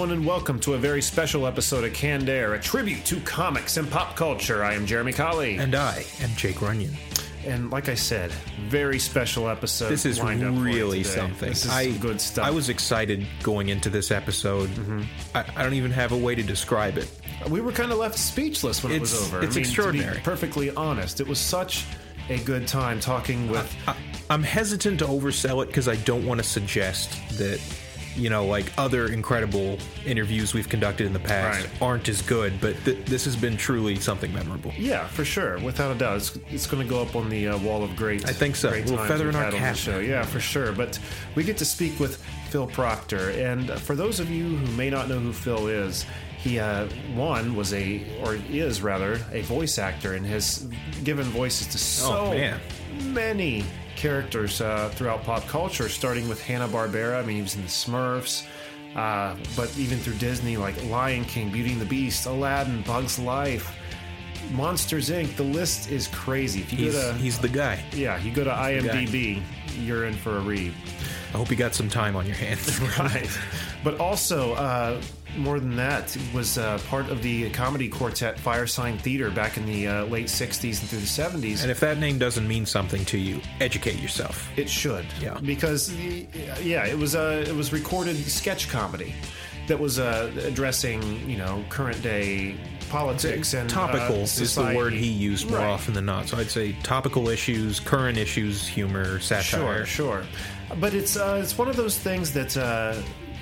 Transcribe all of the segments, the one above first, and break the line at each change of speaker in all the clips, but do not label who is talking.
Everyone, and welcome to a very special episode of Canned Air, a tribute to comics and pop culture. I am Jeremy Colley.
And I am Jake Runyon.
And like I said, very special episode.
This is
lined up for you
really something.
This is
I,
good stuff.
I was excited going into this episode.
Mm-hmm.
I, I don't even have a way to describe it.
we were kind of left speechless when it was
It's-
over.
it's
I mean,
extraordinary.
To be perfectly honest, it was such a good time talking with.
I, I'm hesitant to oversell it because I don't want to suggest that, you know, like other incredible interviews we've conducted in the past
Right.
aren't as good, but th- this has been truly something memorable.
yeah, for sure, without a doubt, it's, it's going to go up on the uh, wall of great.
I think so. Little feather in our cap.
show. Yeah, for sure. But we get to speak with Phil Proctor, and for those of you who may not know who Phil is, he uh, one was a or is rather a voice actor and has given voices to so
Oh, man.
many characters uh, throughout pop culture, starting with Hanna Barbera. I mean, he was in the Smurfs. Uh, but even through Disney, like Lion King, Beauty and the Beast, Aladdin, Bugs Life, Monsters Inc. The list is crazy. If you
He's,
go to
he's the guy.
yeah, you go to IMDb, you're in for a read.
I hope you got some time on your hands.
Right. But also, uh, more than that, was uh, part of the comedy quartet Firesign Theater back in the uh, late 60s and through the 70s.
and if that name doesn't mean something to you, educate yourself.
It should,
Yeah.
because yeah, it was a it was recorded sketch comedy that was uh, addressing you know current day politics and
topical
uh,
is the word he used more
Right.
often than not. So I'd say topical issues, current issues, humor, satire.
sure. Sure. But it's uh, it's one of those things that's uh,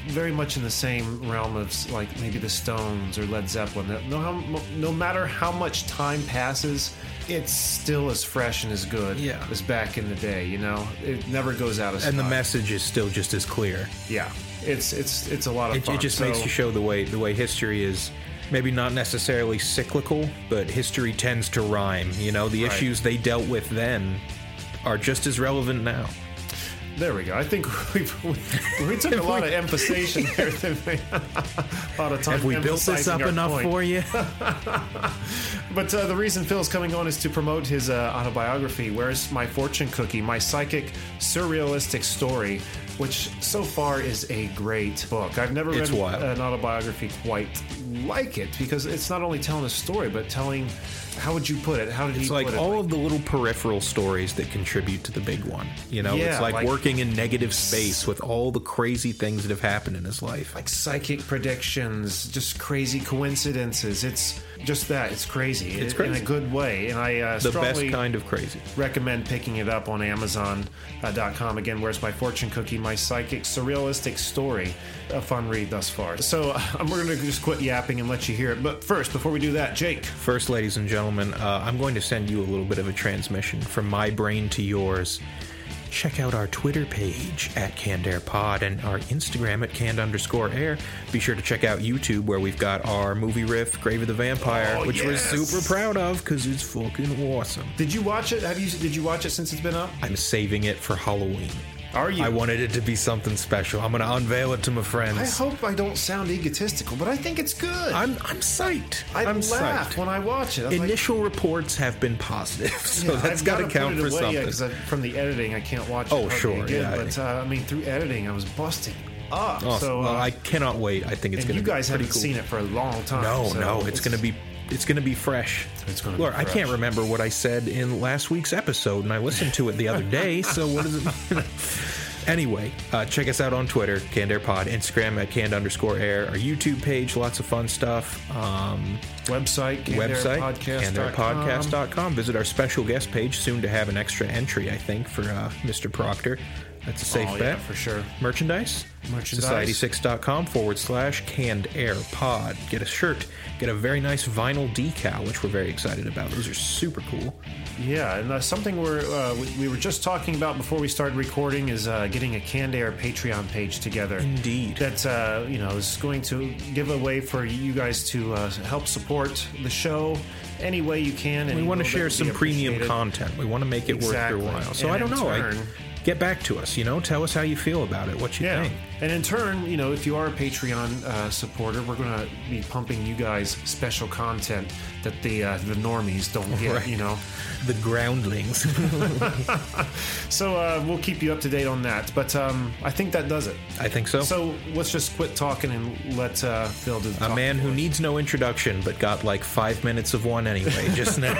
very much in the same realm of like maybe the Stones or Led Zeppelin. No, how, no matter how much time passes, it's still as fresh and as good
Yeah.
as back in the day. You know, it never goes out of
And the message is still just as clear.
Yeah, it's it's it's a lot of
It,
fun.
it just
So-
makes you show the way the way history is maybe not necessarily cyclical, but history tends to rhyme. You know, the
Right.
issues they dealt with then are just as relevant now.
There we go. I think we we, we took a lot of emphasis there. a lot of time.
Have we built this up enough
point.
for you?
But uh, the reason Phil's coming on is to promote his uh, autobiography, Where's My Fortune Cookie? My Psychic Surrealistic Story, which so far is a great book. I've never
It's
read
wild.
an autobiography quite like it because it's not only telling a story, but telling how would you put it? How did
It's
he
like
put it?
all of the little peripheral stories that contribute to the big one. You know,
Yeah,
it's like,
like-
working in negative space with all the crazy things that have happened in his life.
like psychic predictions, just crazy coincidences. It's just that. It's crazy.
It's
in- in a good way. And I uh,
the
strongly
best kind of crazy.
recommend picking it up on Amazon.com. Again, where's my fortune cookie? My psychic surrealistic story. A fun read thus far. So uh, we're going to just quit yapping and let you hear it. But first, before we do that, Jake.
First, ladies and gentlemen, uh, I'm going to send you a little bit of a transmission from my brain to yours. Check out our Twitter page at Canned Air Pod and our Instagram at canned underscore air. Be sure to check out YouTube where we've got our movie riff, Grave of the Vampire,
Oh,
which we're super proud of because it's fucking awesome.
Did you watch it? Have you? Did you watch it since it's been up?
I'm saving it for Halloween.
Are you?
I wanted it to be something special. I'm going to unveil it to my friends.
I hope I don't sound egotistical, but I think it's good.
I'm, I'm psyched.
I
am psyched.
when I watch it. I'm like,
Initial reports have been positive, so
Yeah,
that's got to count for something.
Yeah, from the editing, I can't watch.
Oh,
it
sure,
again,
yeah.
But uh, I mean, through editing, I was busting up.
Oh,
so
well,
uh,
I cannot wait. I think it's going to be
you
guys
haven't
cool.
seen it for a long time.
No,
so
no, it's, going to be it's going to be fresh.
It's gonna be
Look, I can't remember what I said in last week's episode, and I listened to it the other day. So what does it? mean? Anyway, uh, check us out on Twitter, Canned Air Pod, Instagram at canned underscore air, our YouTube page, lots of fun stuff. Um,
website,
website, cannedairpodcast.com. Visit our special guest page, soon to have an extra entry, I think, for uh, Mr. Proctor. That's a safe
Oh, yeah,
bet.
for sure.
Merchandise?
Merchandise.
Society6.com forward slash canned air pod. Get a shirt. Get a very nice vinyl decal, which we're very excited about. Those are super cool.
Yeah, and uh, something we're uh, we, we were just talking about before we started recording is uh, getting a Canned Air Patreon page together.
Indeed.
That uh, you know is going to give a way for you guys to uh, help support the show any way you can.
We want to share some premium content. We want to make it
Exactly.
worth your while. So
And
I don't know. I,
turn-
get back to us. You know, tell us how you feel about it. What you
Yeah,
think.
and in turn, you know, if you are a Patreon uh, supporter, we're going to be pumping you guys special content that the uh, the normies don't get.
Right.
You know,
The groundlings.
so uh, we'll keep you up to date on that. But um, I think that does it.
I think so.
So let's just quit talking and let uh, Phil do the
a man who
us.
needs no introduction, but got like five minutes of one anyway. Just now.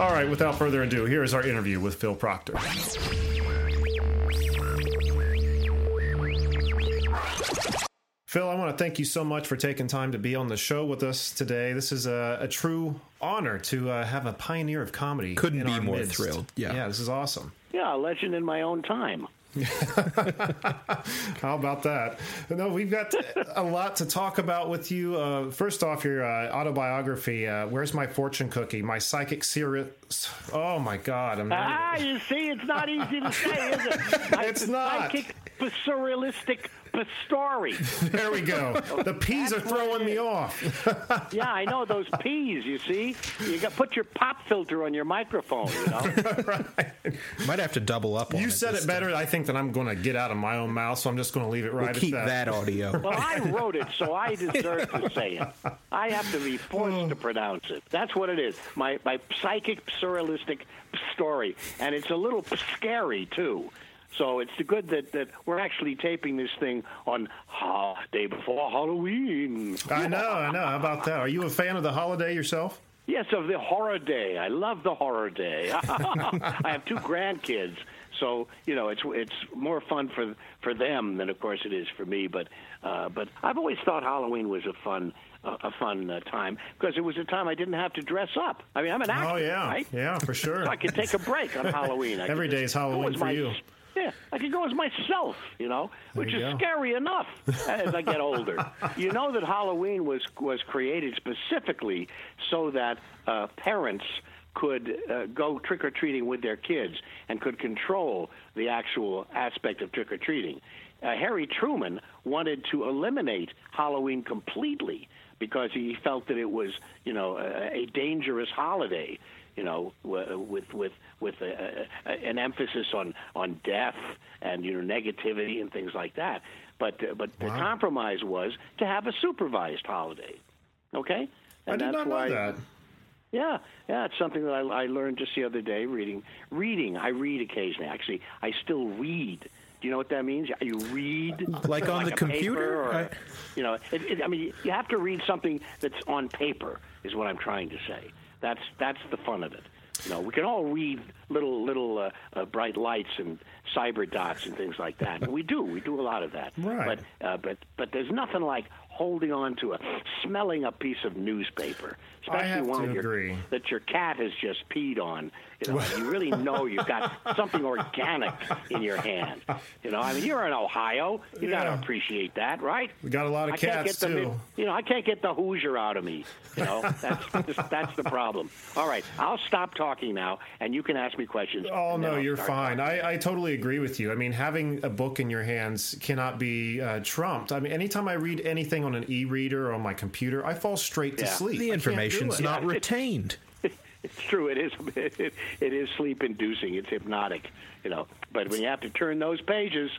All right, without further ado, here is our interview with Phil Proctor. Phil, I want to thank you so much for taking time to be on the show with us today. This is a, a true honor to uh, have a pioneer of comedy.
Couldn't
in
be
our
more
midst.
thrilled. Yeah.
yeah, this is awesome.
Yeah, a legend in my own time.
How about that? No, we've got a lot to talk about with you. Uh, first off, your uh, autobiography. Uh, Where's my fortune cookie? My psychic serious. Oh my God! I'm
Ah, you see, it's not easy to say, is it? My
It's not.
Psychic, surrealistic story.
There we go. The peas are throwing me off.
Yeah, I know those peas. You see, you got to put your pop filter on your microphone. You know.
Might have to double up on
You
it
said
this
it better, I think, than I'm going to get out of my own mouth. So I'm just going to leave it right
We'll keep
that.
that audio.
Well, I wrote it, so I deserve to say it. I have to be forced to pronounce it. That's what it is. My my psychic surrealistic story, and it's a little scary too. So it's good that, that we're actually taping this thing on ha, day before Halloween.
I know, I know. How about that? Are you a fan of the holiday yourself?
Yes, of the horror day. I love the horror day. I have two grandkids, so you know it's it's more fun for for them than, of course, it is for me. But uh, but I've always thought Halloween was a fun uh, a fun uh, time because it was a time I didn't have to dress up. I mean, I'm an actor,
Oh yeah,
right?
yeah, for sure.
So I could take a break on Halloween. I
Every
just
day's Halloween for
my-
you.
Yeah, I could go as myself, you know, which
you
is
go.
scary enough as I get older. you know that Halloween was was created specifically so that uh, parents could uh, go trick or treating with their kids and could control the actual aspect of trick or treating. Uh, Harry Truman wanted to eliminate Halloween completely because he felt that it was, you know, a, a dangerous holiday you know, with with with a, a, an emphasis on on death and you know negativity and things like that. But uh, but the compromise was to have a supervised holiday. Okay,
I did not know that.
Yeah, yeah, it's something that I, I learned just the other day reading. Reading, I read occasionally. Actually, I still read. Do you know what that means? You read
Like on the
a
computer?
or,
I-
you know, it, it, I mean, you have to read something that's on paper. Is what I'm trying to say. That's that's the fun of it. You know, we can all read little little uh, uh, bright lights and cyber dots and things like that. And we do. We do a lot of that.
Right.
But uh, but but there's nothing like holding on to a smelling a piece of newspaper, especially one your- that your cat has just peed on. You know, you really know you've got something organic in your hand. You know, I mean, you're in Ohio. You got to appreciate that, right?
We got a lot of
I can't
cats
get the,
too.
You know, I can't get the Hoosier out of me. You know, that's just, that's the problem. All right, I'll stop talking now, and you can ask me questions.
Oh no,
I'll
you're fine.
talking.
I, I totally agree with you. I mean, having a book in your hands cannot be uh, trumped. I mean, anytime I read anything on an e-reader or on my computer, I fall straight to sleep.
The
I can't
information's not
Yeah.
retained.
It's true. It is. It, it is sleep inducing. It's hypnotic. You know, but when you have to turn those pages,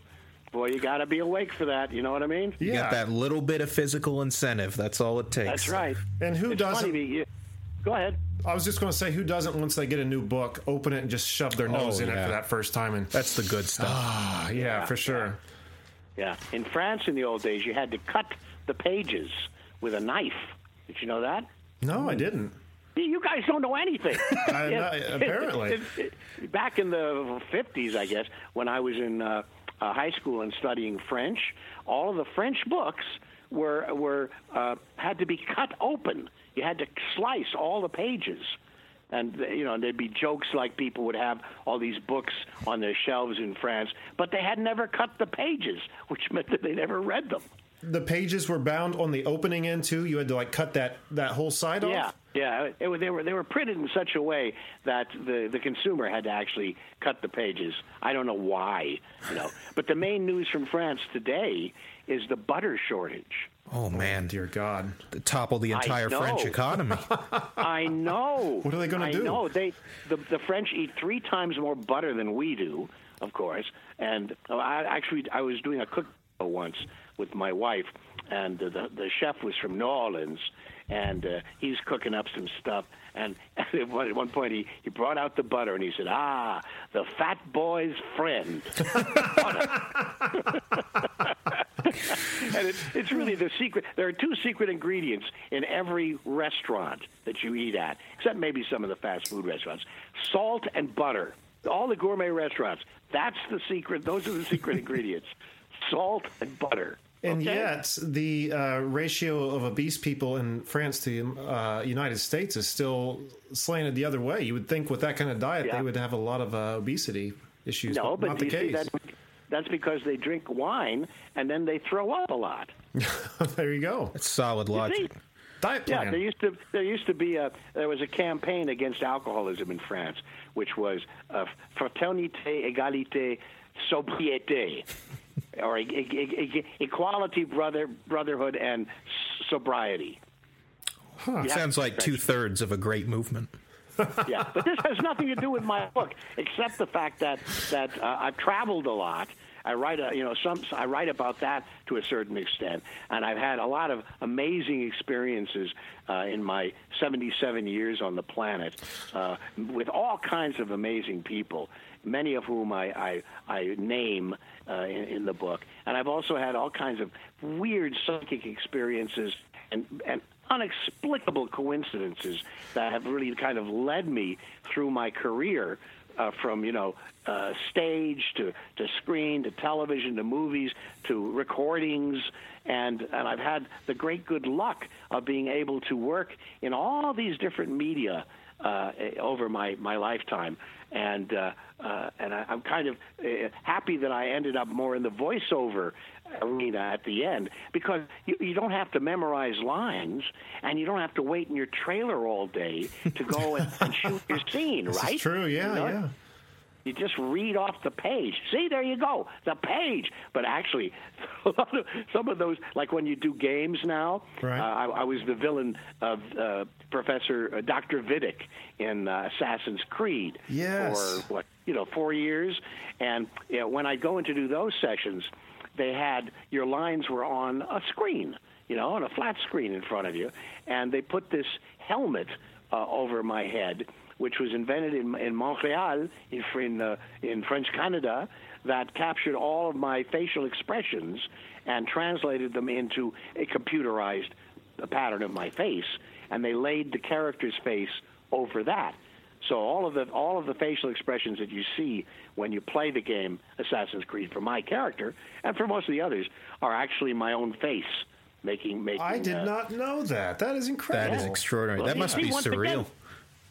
boy, you got to be awake for that. You know what I mean?
You
Yeah.
got that little bit of physical incentive. That's all it takes.
That's right.
And who
it's
doesn't?
Funny, you, go ahead.
I was just going to say, who doesn't once they get a new book, open it and just shove their nose in it for that first time? And
That's the good stuff.
Ah, yeah, for sure.
Yeah. In France, in the old days, you had to cut the pages with a knife. Did you know that?
No, I didn't.
You guys don't know anything.
Apparently.
Back in the 50s, I guess, when I was in uh, uh, high school and studying French, all of the French books were were uh, had to be cut open. You had to slice all the pages and you know, and there'd be jokes like people would have all these books on their shelves in France, but they had never cut the pages, which meant that they never read them.
The pages were bound on the opening end too. You had to like cut that that whole side
Yeah,
off.
Yeah. It, they were they were printed in such a way that the the consumer had to actually cut the pages. I don't know why, you know. But the main news from France today is the butter shortage.
Oh man,
Dear God.
topple the entire. French economy.
I know.
What are they gonna do?
I
do?
know they the the French eat three times more butter than we do, of course. And uh, I actually I was doing a cook once with my wife, and the the, the chef was from New Orleans, and uh, he's cooking up some stuff. And at one, point, he, he brought out the butter and he said, "Ah, the fat boy's friend." and it, it's really the secret. There are two secret ingredients in every restaurant that you eat at, except maybe some of the fast food restaurants: salt and butter. All the gourmet restaurants. That's the secret. Those are the secret ingredients: salt and butter.
And
Okay?
yet, the uh, ratio of obese people in France to the uh, United States is still slanted the other way. You would think with that kind of diet,
Yeah.
they would have a lot of uh, obesity issues.
no,
but
but
not the case.
that's, that's because they drink wine and then they throw up a lot.
there you go.
That's solid logic.
Diet
Yeah, there used to there used to be a there was a campaign against alcoholism in France, which was uh, fraternité, égalité, sobriété, or e- e- equality, brother, brotherhood, and sobriety. Yeah.
Sounds like two thirds of a great movement.
yeah, but this has nothing to do with my book, except the fact that that uh, I've traveled a lot. I write, a, you know, some I write about that to a certain extent, and I've had a lot of amazing experiences uh, in my 77 years on the planet uh, with all kinds of amazing people, many of whom I I, I name uh, in, in the book, and I've also had all kinds of weird psychic experiences and and unexplicable coincidences that have really kind of led me through my career uh, from you know uh, stage to, to screen to television to movies to recordings. And and I've had the great good luck of being able to work in all these different media uh, over my, my lifetime and uh, uh, and I, I'm kind of uh, happy that I ended up more in the voiceover arena at the end because you, you don't have to memorize lines and you don't have to wait in your trailer all day to go and, and shoot your scene, right?
true. Yeah,
You know?
yeah.
You just read off the page. See, there you go, the page. But actually, a lot of, some of those, like when you do games now,
Right.
uh, I, I was the villain of uh, Professor uh, Dr. Vidic in uh, Assassin's Creed
Yes.
for what you know four years. And you know, when I go in to do those sessions, they had your lines were on a screen, you know, on a flat screen in front of you, and they put this helmet uh, over my head, which was invented in, in Montreal, in in, uh, in French Canada, that captured all of my facial expressions and translated them into a computerized uh, pattern of my face, and they laid the character's face over that. So all of the all of the facial expressions that you see when you play the game Assassin's Creed for my character and for most of the others are actually my own face making making.
I did
uh,
not know that. That is incredible.
That is extraordinary.
well,
that
you
must
see,
be surreal.
again,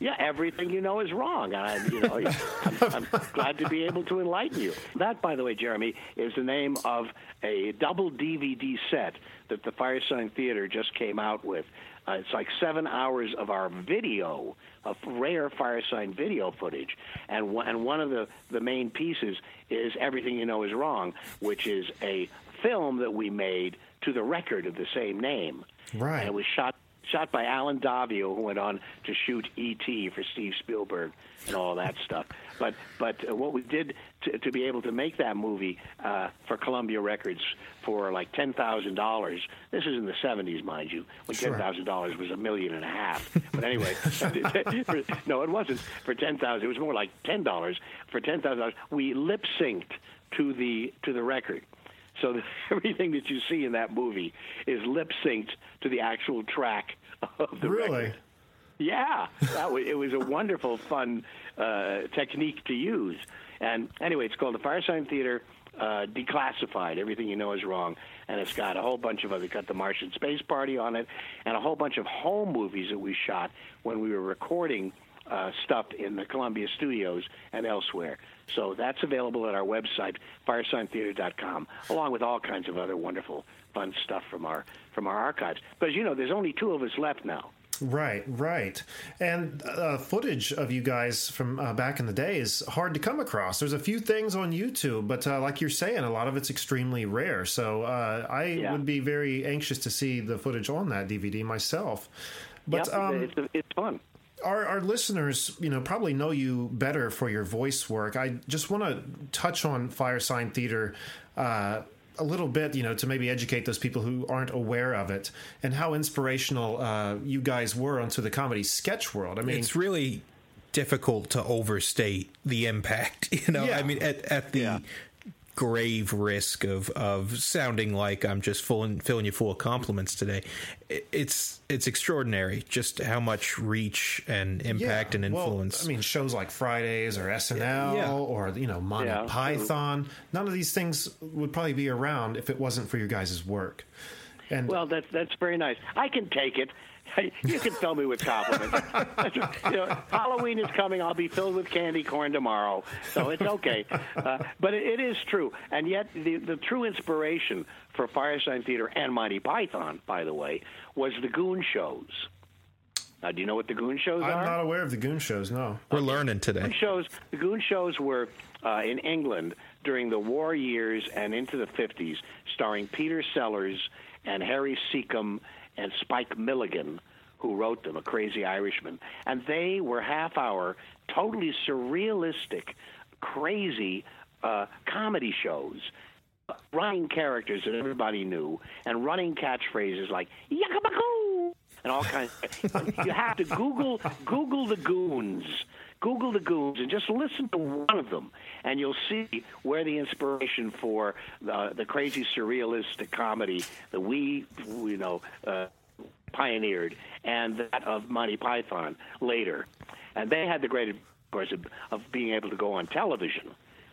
yeah, everything you know is wrong. And I, you know, I'm, I'm glad to be able to enlighten you. That, by the way, Jeremy, is the name of a double DVD set that the Firesign Theater just came out with. Uh, it's like seven hours of our video, of rare Firesign video footage, and one, and one of the the main pieces is Everything You Know Is Wrong, which is a film that we made to the record of the same name.
Right.
And it was shot shot by Allen Daviau, who went on to shoot E.T. for Steve Spielberg and all that stuff. But but uh, what we did to, to be able to make that movie uh, for Columbia Records for like ten thousand dollars. This is in the seventies, mind you, when
Sure.
ten thousand dollars was a million and a half. But anyway, for, no, it wasn't for ten thousand. It was more like ten dollars. For ten thousand dollars, we lip synced to the to the record. So that everything that you see in that movie is lip synced to the actual track of the
Really?
record. Yeah, that was, it was a wonderful, fun uh, technique to use. And anyway, it's called the Firesign Theater uh, Declassified. Everything you know is wrong, and it's got a whole bunch of other. Got the Martian Space Party on it, and a whole bunch of home movies that we shot when we were recording uh, stuff in the Columbia studios and elsewhere. So that's available at our website, firesigntheater.com, along with all kinds of other wonderful, fun stuff from our from our archives. Because, you know, there's only two of us left now.
Right, right. And uh, footage of you guys from uh, back in the day is hard to come across. There's a few things on YouTube, but uh, like you're saying, a lot of it's extremely rare. So uh, I
Yeah.
would be very anxious to see the footage on that DVD myself. But
Yep,
um,
it's, it's fun.
our, our listeners, you know, probably know you better for your voice work. I just want to touch on Firesign Theater uh, a little bit, you know, to maybe educate those people who aren't aware of it and how inspirational uh, you guys were onto the comedy sketch world. I mean,
it's really difficult to overstate the impact. You know,
Yeah.
I mean, at, at the
Yeah.
Grave risk of of sounding like I'm just filling filling you full of compliments today, it's it's extraordinary just how much reach and impact and
Well,
influence.
I mean, shows like Fridays or SNL
Yeah.
or you know Monty
Yeah, true.
Python. None of these things would probably be around if it wasn't for your guys' work. And
Well, that's that's very nice. I can take it. You can fill me with compliments. you know, Halloween is coming. I'll be filled with candy corn tomorrow, so it's okay. Uh, but it, it is true, and yet the the true inspiration for Firesign Theater and Monty Python, by the way, was the Goon shows. Now, do you know what the Goon shows are?
I'm not aware of the Goon shows. No.
We're learning today.
Goon
today.
shows the Goon shows were uh, in England during the war years and into the 50s, starring Peter Sellers and Harry Secombe and Spike Milligan, who wrote them, a crazy Irishman. And they were half hour, totally surrealistic, crazy uh, comedy shows. Running characters that everybody knew, and running catchphrases like "Yakabakoo" and all kinds. you have to Google Google the Goons, Google the Goons, and just listen to one of them, and you'll see where the inspiration for the, the crazy surrealistic comedy that we, you know, uh, pioneered, and that of Monty Python later. And they had the great, of course, of, of being able to go on television,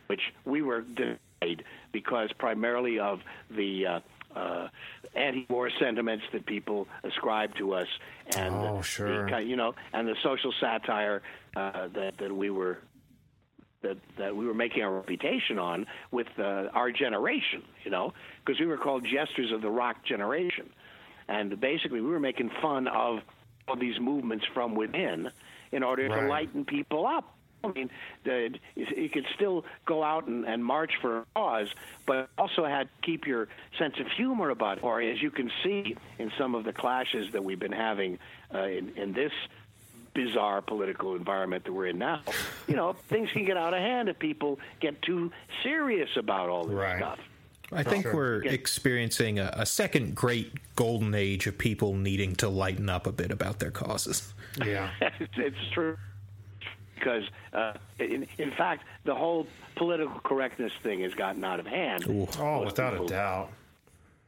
which we were denied because primarily of the. Uh, uh, anti-war sentiments that people ascribe to us, and
Oh, sure.
the you know, and the social satire uh, that that we were that that we were making our reputation on with uh, our generation, you know, because we were called jesters of the rock generation, and basically we were making fun of all these movements from within in order
Right.
to lighten people up. I mean, the, you could still go out and, and march for a cause, but also had to keep your sense of humor about it. Or as you can see in some of the clashes that we've been having uh, in, in this bizarre political environment that we're in now, you know, things can get out of hand if people get too serious about all this
Right.
stuff.
I think
Sure.
we're experiencing a, a second great golden age of people needing to lighten up a bit about their causes.
Yeah.
it's, it's true because, uh, in, in fact, the whole political correctness thing has gotten out of hand.
Oh, without
people-
a doubt.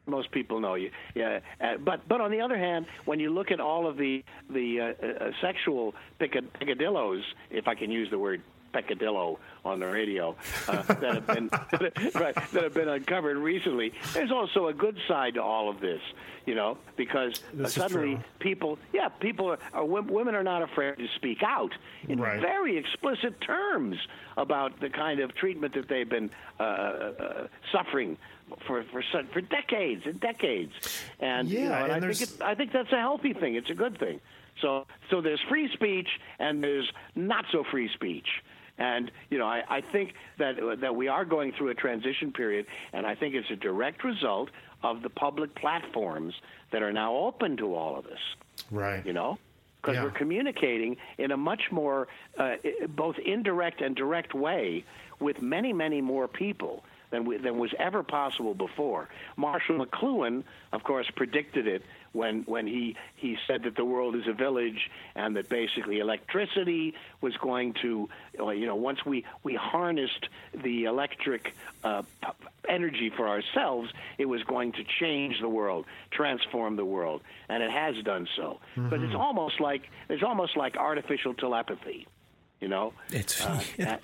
Most people know you. Yeah, uh, but but on the other hand, when you look at all of the the uh, uh, sexual picad- picadillos, if I can use the word peccadillo on the radio, uh, that have been right, that have been uncovered recently, there's also a good side to all of this. You know, because
This
suddenly people, yeah, people are, are women are not afraid to speak out in
Right.
very explicit terms about the kind of treatment that they've been uh, uh, suffering for for for decades and decades. And you
Yeah,
know, and,
and
I think it, I think that's a healthy thing. It's a good thing. So so there's free speech and there's not so free speech. And you know, I, I think that that we are going through a transition period, and I think it's a direct result of the public platforms that are now open to all of this
Right.
you know because
Yeah.
we're communicating in a much more uh, both indirect and direct way with many many more people than we, than was ever possible before. Marshall McLuhan of course predicted it when when he he said that the world is a village and that basically electricity was going to uh, you know once we we harnessed the electric uh, energy for ourselves it was going to change the world transform the world and it has done so. But it's almost like it's almost like artificial telepathy you know?
It's
uh, and-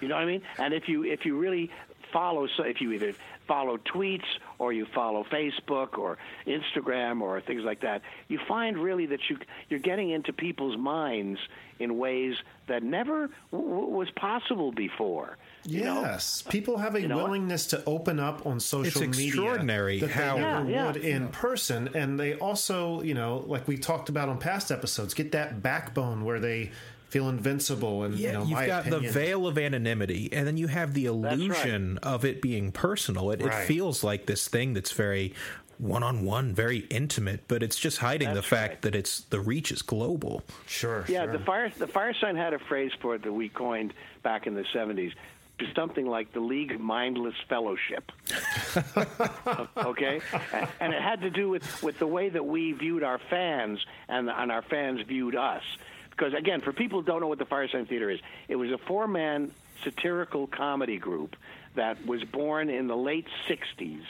you know what I mean? And if you if you really follow, so if you either follow tweets or you follow Facebook or Instagram or things like that, you find really that you you're getting into people's minds in ways that never w- was possible before. You know?
Yes, people have a
You know what?
willingness to open up on social
It's
media.
extraordinary
that
how-
they never
Yeah, yeah.
would in person, and they also, you know, like we talked about on past episodes, get that backbone where they feel invincible. And
Yeah,
you know,
you've
my
got the veil of anonymity, and then you have the
right.
illusion of it being personal. It, it feels like this thing that's very one on one, very intimate, but it's just hiding the fact
right.
that it's the reach is global.
Sure.
Yeah,
sure.
the fire the fire sign had a phrase for it that we coined back in the seventies. Something like the League Mindless Fellowship. okay, and, and it had to do with, with the way that we viewed our fans and and our fans viewed us. Because again, for people who don't know what the Firesign Theater is, it was a four man satirical comedy group that was born in the late '60s,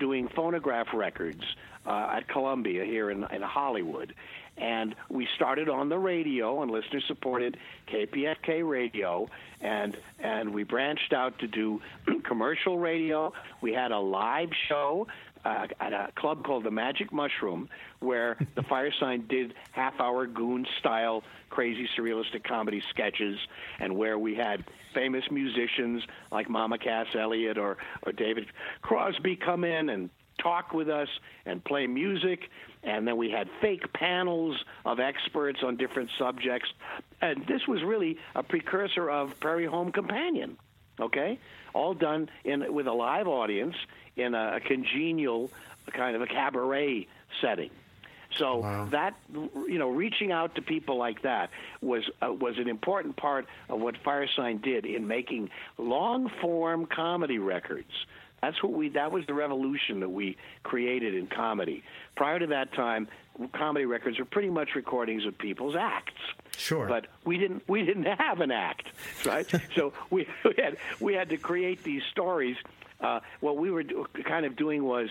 doing phonograph records uh, at Columbia here in, in Hollywood. And we started on the radio and listener supported KPFK radio, and and we branched out to do commercial radio. We had a live show uh, at a club called the Magic Mushroom, where the Firesign did half-hour goon-style, crazy surrealistic comedy sketches, and where we had famous musicians like Mama Cass Elliot or or David Crosby come in and talk with us and play music. And then we had fake panels of experts on different subjects. And this was really a precursor of Prairie Home Companion, okay? All done in with a live audience in a, congenial kind of a cabaret setting. So that you know, reaching out to people like that was uh, was an important part of what Firesign did in making long form comedy records. That's what we. That was the revolution that we created in comedy. Prior to that time, comedy records were pretty much recordings of people's acts.
Sure.
But we didn't. We didn't have an act, right? so we, we had we had to create these stories. Uh, what we were do, kind of doing was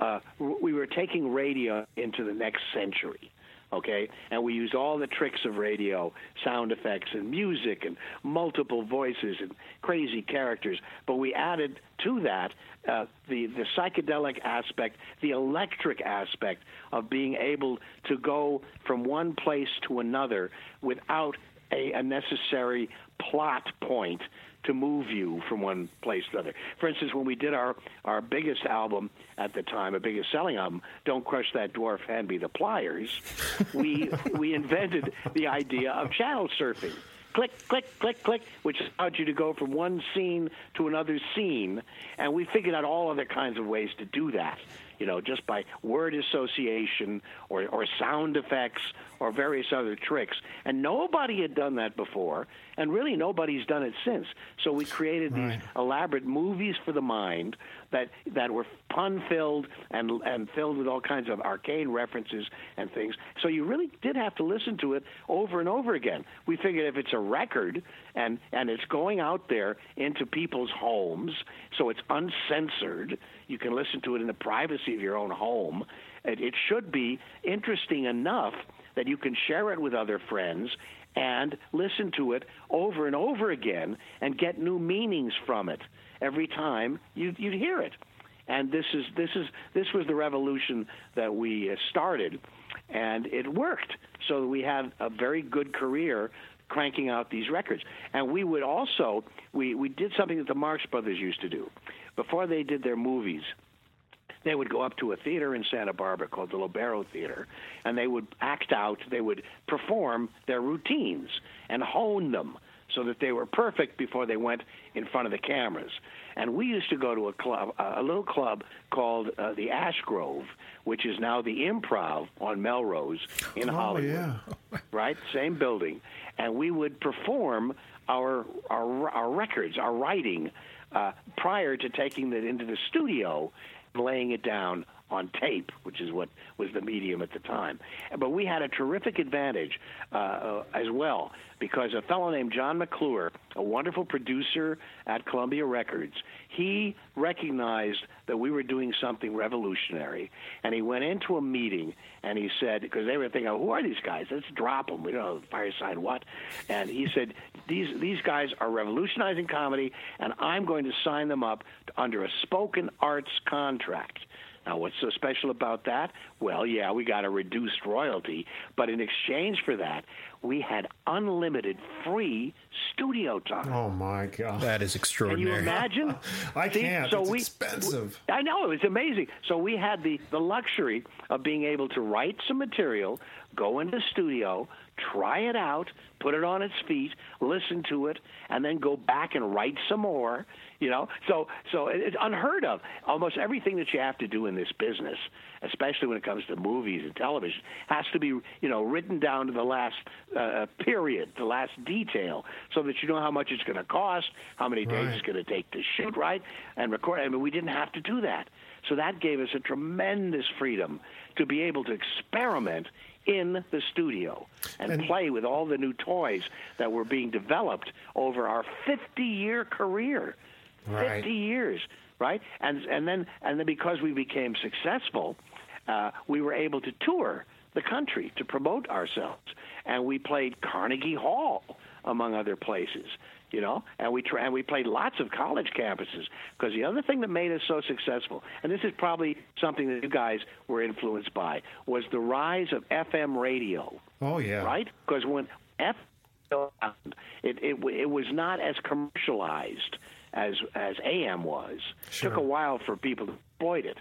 uh, we were taking radio into the next century okay? And we used all the tricks of radio, sound effects and music and multiple voices and crazy characters. But we added to that uh, the the psychedelic aspect, the electric aspect of being able to go from one place to another without a, a necessary plot point to move you from one place to another. For instance, when we did our, our biggest album at the time, our biggest selling album, Don't Crush That Dwarf, Hand Me the Pliers, we, we invented the idea of channel surfing. Click, click, click, click, which allowed you to go from one scene to another scene. And we figured out all other kinds of ways to do that, you know, just by word association or, or sound effects or various other tricks. And nobody had done that before, and really nobody's done it since. So we created these elaborate movies for the mind that that were pun filled and and filled with all kinds of arcane references and things. So you really did have to listen to it over and over again. We figured if it's a record and and it's going out there into people's homes, so it's uncensored, you can listen to it in the privacy of your own home. It, it should be interesting enough that you can share it with other friends and listen to it over and over again and get new meanings from it every time you you hear it. And this is this is this was the revolution that we uh, started, and it worked. So we had a very good career cranking out these records. And we would also we we did something that the Marx Brothers used to do before they did their movies they would go up to a theater in Santa Barbara called the Lobero Theater, and they would act out, they would perform their routines and hone them so that they were perfect before they went in front of the cameras. And we used to go to a club, a little club called uh, the Ash Grove, which is now the Improv on Melrose in Hollywood
yeah.
right? Same building, and we would perform our our, our records, our writing, uh, prior to taking it into the studio, laying it down on tape, which is what was the medium at the time. But we had a terrific advantage uh, uh, as well because a fellow named John McClure, a wonderful producer at Columbia Records, he recognized that we were doing something revolutionary, and he went into a meeting and he said, because they were thinking, "Who are these guys? Let's drop them. We don't know Firesign what." And he said, "These these guys are revolutionizing comedy, and I'm going to sign them up under a spoken arts contract." Now, what's so special about that? Well, yeah, we got a reduced royalty, but in exchange for that, we had unlimited free studio time.
Oh my god,
that is extraordinary!
Can you imagine?
I
See,
can't.
So
it's
we,
expensive.
I know it was amazing. So we had the the luxury of being able to write some material, go into the studio, try it out, put it on its feet, listen to it, and then go back and write some more. You know, so so it's unheard of. Almost everything that you have to do in this business, especially when it comes to movies and television, has to be you know written down to the last uh, period, the last detail, so that you know how much it's going to cost, how many days
Right.
it's going to take to shoot, right, and record. I mean, we didn't have to do that. So that gave us a tremendous freedom to be able to experiment in the studio and,
And-
play with all the new toys that were being developed over our 50 year career.
Right.
50 years, right? And and then and then because we became successful, uh, we were able to tour the country to promote ourselves, and we played Carnegie Hall among other places. You know, and we tra- and we played lots of college campuses because the other thing that made us so successful, and this is probably something that you guys were influenced by, was the rise of FM radio
Oh yeah.
right? Because when F it, it it was not as commercialized as as AM was.
Sure.
Took a while for people to exploit it.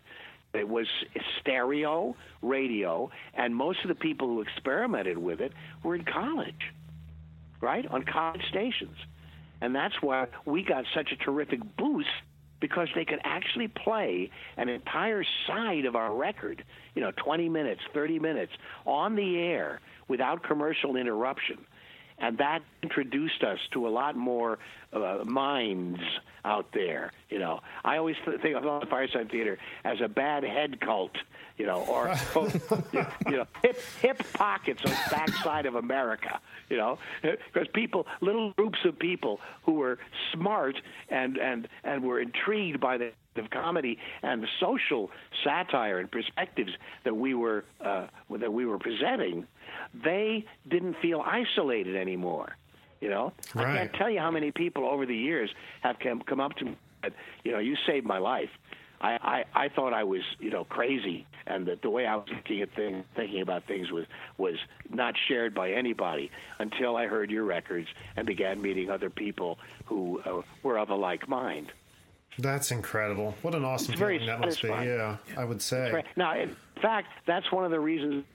It was stereo radio, and most of the people who experimented with it were in college, right? On college stations, and that's why we got such a terrific boost because they could actually play an entire side of our record, you know, 20 minutes, 30 minutes on the air without commercial interruption. And that introduced us to a lot more uh, minds out there. You know, I always th- think of the Firesign Theater as a bad head cult. You know, or you know, hip hip pockets on the backside of America. You know, because people, little groups of people who were smart and and and were intrigued by the of comedy and the social satire and perspectives that we were uh, that we were presenting, they didn't feel isolated anymore. You know, I can't tell you how many people over the years have come, come up to me. and You know, you saved my life. I, I, I thought I was, you know, crazy, and that the way I was looking at things, thinking about things was was not shared by anybody until I heard your records and began meeting other people who uh, were of a like mind.
That's incredible. What an awesome feeling that must be.
satisfying.
Yeah, I would say.
Now, in fact, that's one of the reasons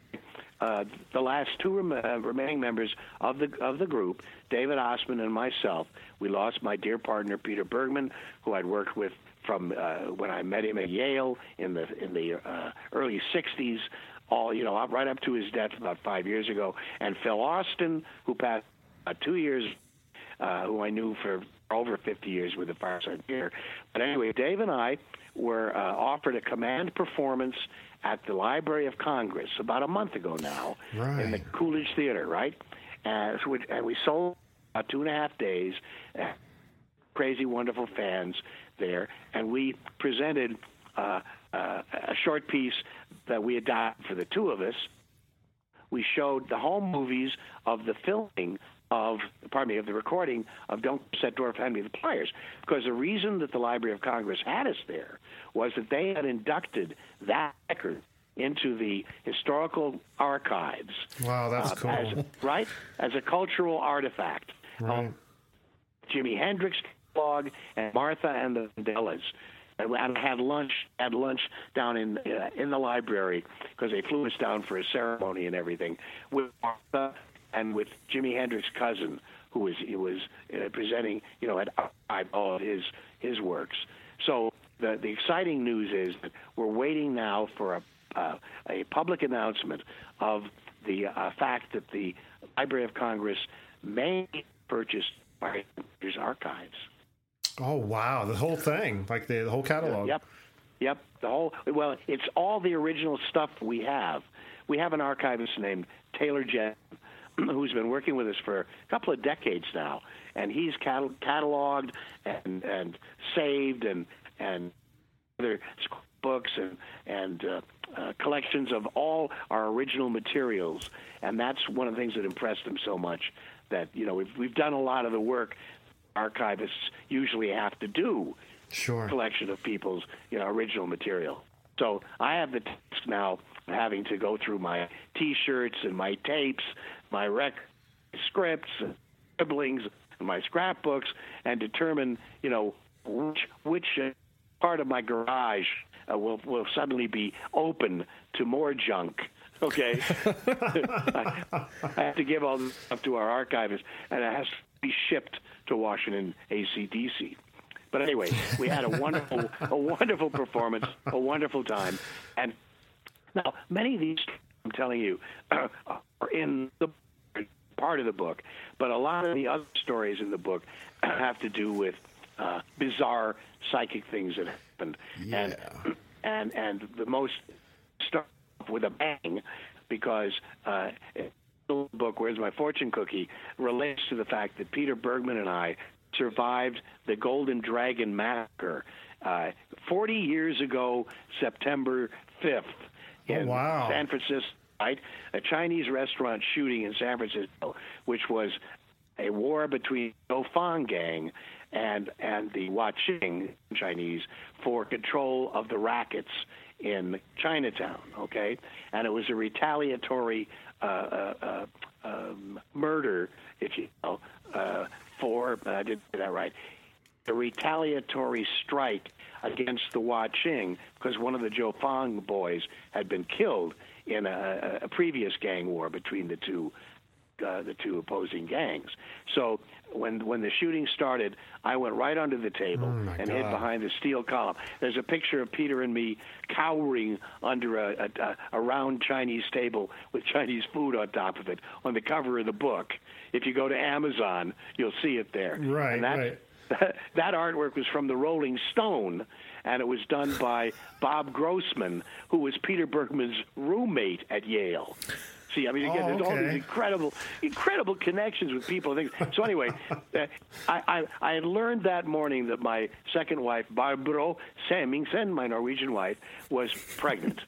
uh, the last two rem- uh, remaining members of the of the group, David Ossman and myself, we lost my dear partner Peter Bergman, who I'd worked with from uh, when I met him at Yale in the in the uh, early '60s. All you know, right up to his death about five years ago, and Phil Austin, who passed uh, two years uh, who I knew for over 50 years with the Firesign Theater. But anyway, Dave and I were uh, offered a command performance at the Library of Congress about a month ago now in the Coolidge Theater, right? And, so we, and we sold about two and a half days. Uh, crazy, wonderful fans there, and we presented uh, uh, a short piece that we adopted for the two of us we showed the home movies of the filming of, pardon me, of the recording of Don't Set Dwarf Hand Me the Pliers. Because the reason that the Library of Congress had us there was that they had inducted that record into the historical archives.
Wow, that's
uh,
cool.
as- right? As a cultural artifact.
Right.
Jimi Hendrix catalog and Martha and the Vandellas. And I had lunch had lunch down in uh, in the library because they flew us down for a ceremony and everything with Martha and with Jimi Hendrix's cousin who was he was uh, presenting you know archived all of his his works. So the the exciting news is that we're waiting now for a uh, a public announcement of the uh, fact that the Library of Congress may purchase Fire's archives.
Oh wow, the whole thing, like the, the whole catalog.
Yep. Yep, the whole. Well, it's all the original stuff we have. We have an archivist named Taylor Jessen, who's been working with us for a couple of decades now, and he's catal- cataloged and and saved and and other books and and uh, uh, collections of all our original materials, and that's one of the things that impressed him so much. That you know we've we've done a lot of the work archivists usually have to do.
Sure.
Collection of people's you know original material. So I have the task now of having to go through my T-shirts and my tapes, my rec scripts, and my scrapbooks, and determine you know which which uh, part of my garage uh, will will suddenly be open to more junk. Okay, I, I have to give all this stuff to our archivist, and it has to be shipped to Washington ACDC. But anyway, we had a wonderful, a wonderful performance, a wonderful time, and now many of these, I'm telling you, are in the part of the book, but a lot of the other stories in the book have to do with uh, bizarre psychic things that happened,
Yeah.
and and and the most start with a bang because uh, the book "Where's My Fortune Cookie" relates to the fact that Peter Bergman and I survived the Golden Dragon massacre uh, 40 years ago, September 5th, in
wow.
San Francisco. Right, a Chinese restaurant shooting in San Francisco, which was a war between the Fang gang and and the Wah Ching Chinese for control of the rackets in Chinatown. Okay, and it was a retaliatory uh, uh, uh, um, murder, if you know, uh, for I didn't say that right. A retaliatory strike against the Wah Ching because one of the Joe Fong boys had been killed in a, a previous gang war between the two uh, the two opposing gangs. So when when the shooting started, I went right under the table
Oh,
and hid behind the steel column. There's a picture of Peter and me cowering under a, a, a round Chinese table with Chinese food on top of it on the cover of the book. If you go to Amazon, you'll see it there.
Right, right.
that, that artwork was from the Rolling Stone, and it was done by Bob Grossman, who was Peter Bergman's roommate at Yale. See, I mean, again,
Oh,
there's all these incredible, incredible connections with people. and things. So anyway, uh, I, I, I had learned that morning that my second wife, Barbro Samingsen, my Norwegian wife, was pregnant,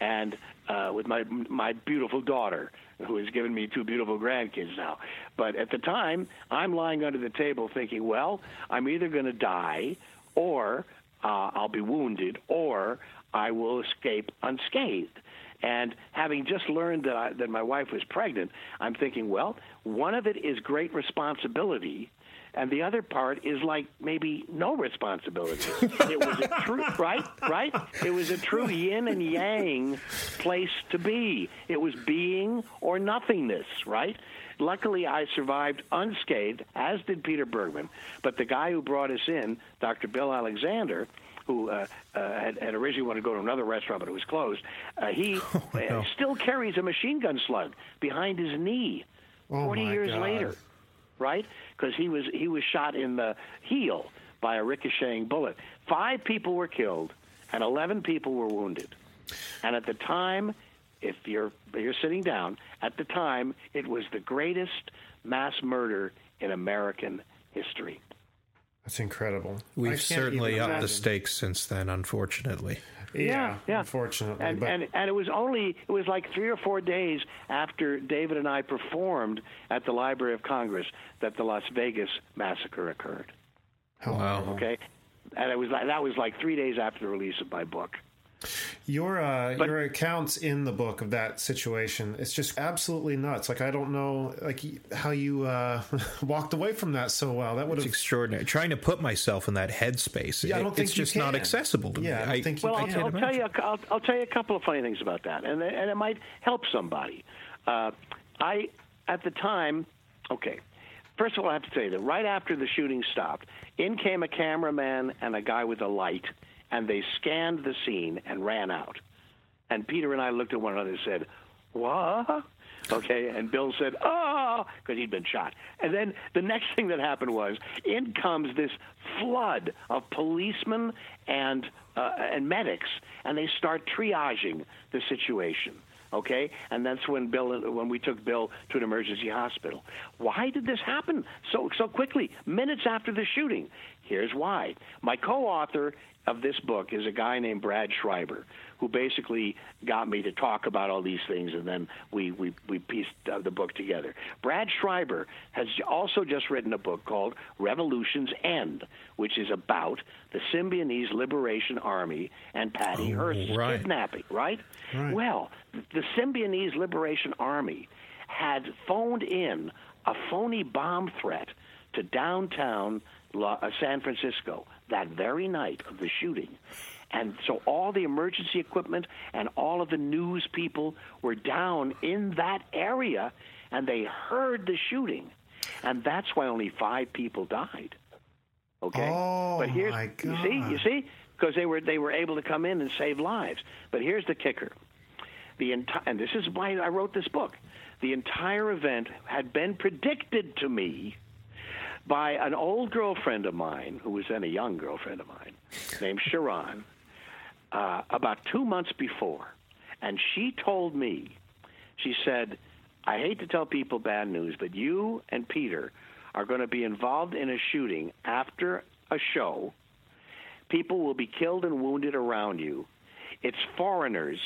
and uh, with my my beautiful daughter, who has given me two beautiful grandkids now. But at the time, I'm lying under the table thinking, well, I'm either going to die, or uh, I'll be wounded, or I will escape unscathed. And having just learned that I, that my wife was pregnant, I'm thinking, well, one of it is great responsibility, and the other part is like maybe no responsibility. it was a true right, right. It was a true yin and yang place to be. It was being or nothingness, right? Luckily, I survived unscathed, as did Peter Bergman. But the guy who brought us in, Dr. Bill Alexander, who uh, uh, had, had originally wanted to go to another restaurant, but it was closed. Uh, he uh, still carries a machine gun slug behind his knee,
Oh,
forty years
God.
later, right? Because he was he was shot in the heel by a ricocheting bullet. Five people were killed, and eleven people were wounded. And at the time, if you're you're sitting down, at the time it was the greatest mass murder in American history.
That's incredible.
We've certainly upped the stakes since then, unfortunately.
Yeah,
yeah.
unfortunately.
And,
but
and and it was only it was like three or four days after David and I performed at the Library of Congress that the Las Vegas massacre occurred.
Wow.
Okay, and it was like that was like three days after the release of my book.
Your uh,
But-
your accounts in the book of that situation, it's just absolutely nuts. Like I don't know, like how you uh, walked away from that so well. That would
It's
have.
extraordinary. Trying to put myself in that headspace,
Yeah, I don't
it-
think
it's
you
just not accessible to
Yeah,
me.
I don't think you
Well,
I
I'll,
can't
I'll tell you. a- I'll, I'll tell you a couple of funny things about that, and and it might help somebody. Uh, I at the time, okay. First of all, I have to tell you that right after the shooting stopped, in came a cameraman and a guy with a light, and they scanned the scene and ran out. And Peter and I looked at one another and said, "What?" Okay, and Bill said, oh, because he'd been shot. And then the next thing that happened was in comes this flood of policemen and uh, and medics, and they start triaging the situation. Okay, and that's when Bill, when we took Bill to an emergency hospital. Why did this happen so so quickly? Minutes after the shooting. Here's why. My co-author of this book is a guy named Brad Schreiber, who basically got me to talk about all these things, and then we we, we pieced uh, the book together. Brad Schreiber has also just written a book called Revolution's End, which is about the Symbionese Liberation Army and Patty
Oh,
Hearst's
right.
kidnapping. Right?
Right.
Well, the Symbionese Liberation Army had phoned in a phony bomb threat to downtown Uh, San Francisco that very night of the shooting. And so all the emergency equipment and all of the news people were down in that area and they heard the shooting. And that's why only five people died. Okay?
Oh,
but here's
my
you see, you see? Because they were they were able to come in and save lives. But here's the kicker the entire and this is why I wrote this book. The entire event had been predicted to me by an old girlfriend of mine, who was then a young girlfriend of mine, named Sharon, uh, about two months before, and she told me, she said, "I hate to tell people bad news, but you and Peter are going to be involved in a shooting after a show. People will be killed and wounded around you. It's foreigners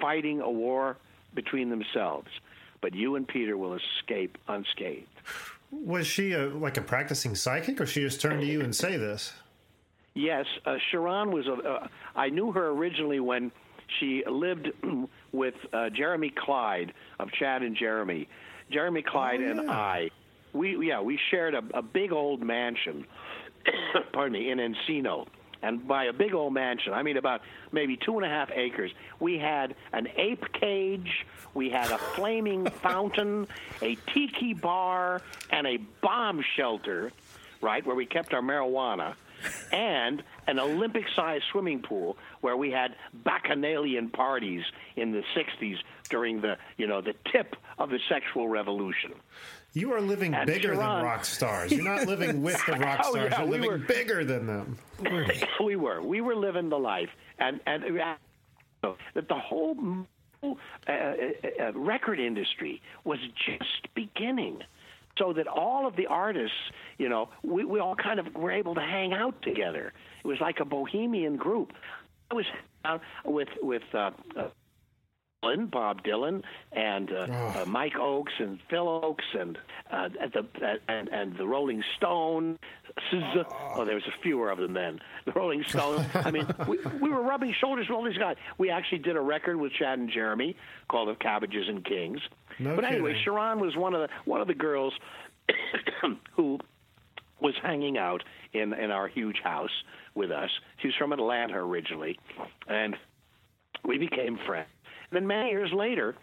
fighting a war between themselves, but you and Peter will escape unscathed."
Was she a, like a practicing psychic, or she just turned to you and say this?
Yes, uh, Sharon was a. Uh, I knew her originally when she lived with uh, Jeremy Clyde of Chad and Jeremy. Jeremy Clyde
Oh,
and. I, we yeah, we shared a, a big old mansion. pardon me, in Encino. And by a big old mansion, I mean about maybe two and a half acres. We had an ape cage, we had a flaming fountain, a tiki bar, and a bomb shelter, right, where we kept our marijuana, and an Olympic sized swimming pool where we had bacchanalian parties in the 60s during the, you know, the tip of the sexual revolution.
You are living
And
bigger
Sharon-
than rock stars. You're not living with the rock
Oh,
stars.
yeah,
You're
we
living
were-
bigger than them.
we were. We were living the life, and and uh, that the whole uh, uh, uh, record industry was just beginning. So that all of the artists, you know, we, we all kind of were able to hang out together. It was like a bohemian group. I was out with with uh, uh, Dylan, Bob Dylan, and uh, uh, Mike Ochs and Phil Ochs, and uh, at the uh, and and the Rolling Stone. Oh, there was a fewer of them then. The Rolling Stone. I mean, we, we were rubbing shoulders with all these guys. We actually did a record with Chad and Jeremy called "Of Cabbages and Kings."
No
but anyway,
kidding.
Sharon was one of the one of the girls who was hanging out in in our huge house with us. She was from Atlanta originally, and we became friends. Then many years later,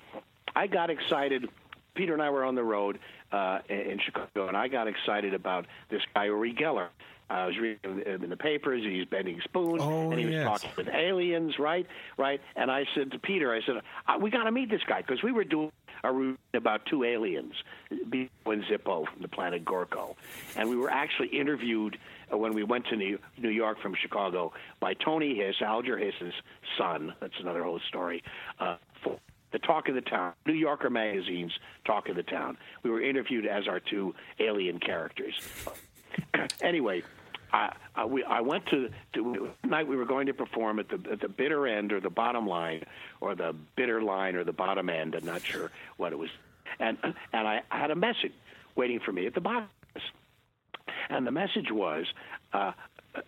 I got excited. Peter and I were on the road uh, in Chicago, and I got excited about this guy Uri Geller. I was reading him in the papers. He's bending spoons,
Oh,
and he was
yes.
talking with aliens, right? Right. And I said to Peter, I said, uh, "We got to meet this guy because we were doing a routine about two aliens, Bevo and Zippo from the planet Gorko, and we were actually interviewed uh, when we went to New, York from Chicago by Tony Hiss, Alger Hiss's son. That's another whole story. Uh, for the Talk of the Town, New Yorker magazine's Talk of the Town. We were interviewed as our two alien characters. anyway, I, we, I went to, to night we were going to perform at the at the bitter end or the bottom line or the bitter line or the bottom end. I'm not sure what it was, and and I, had a message waiting for me at the bottom. And the message was uh,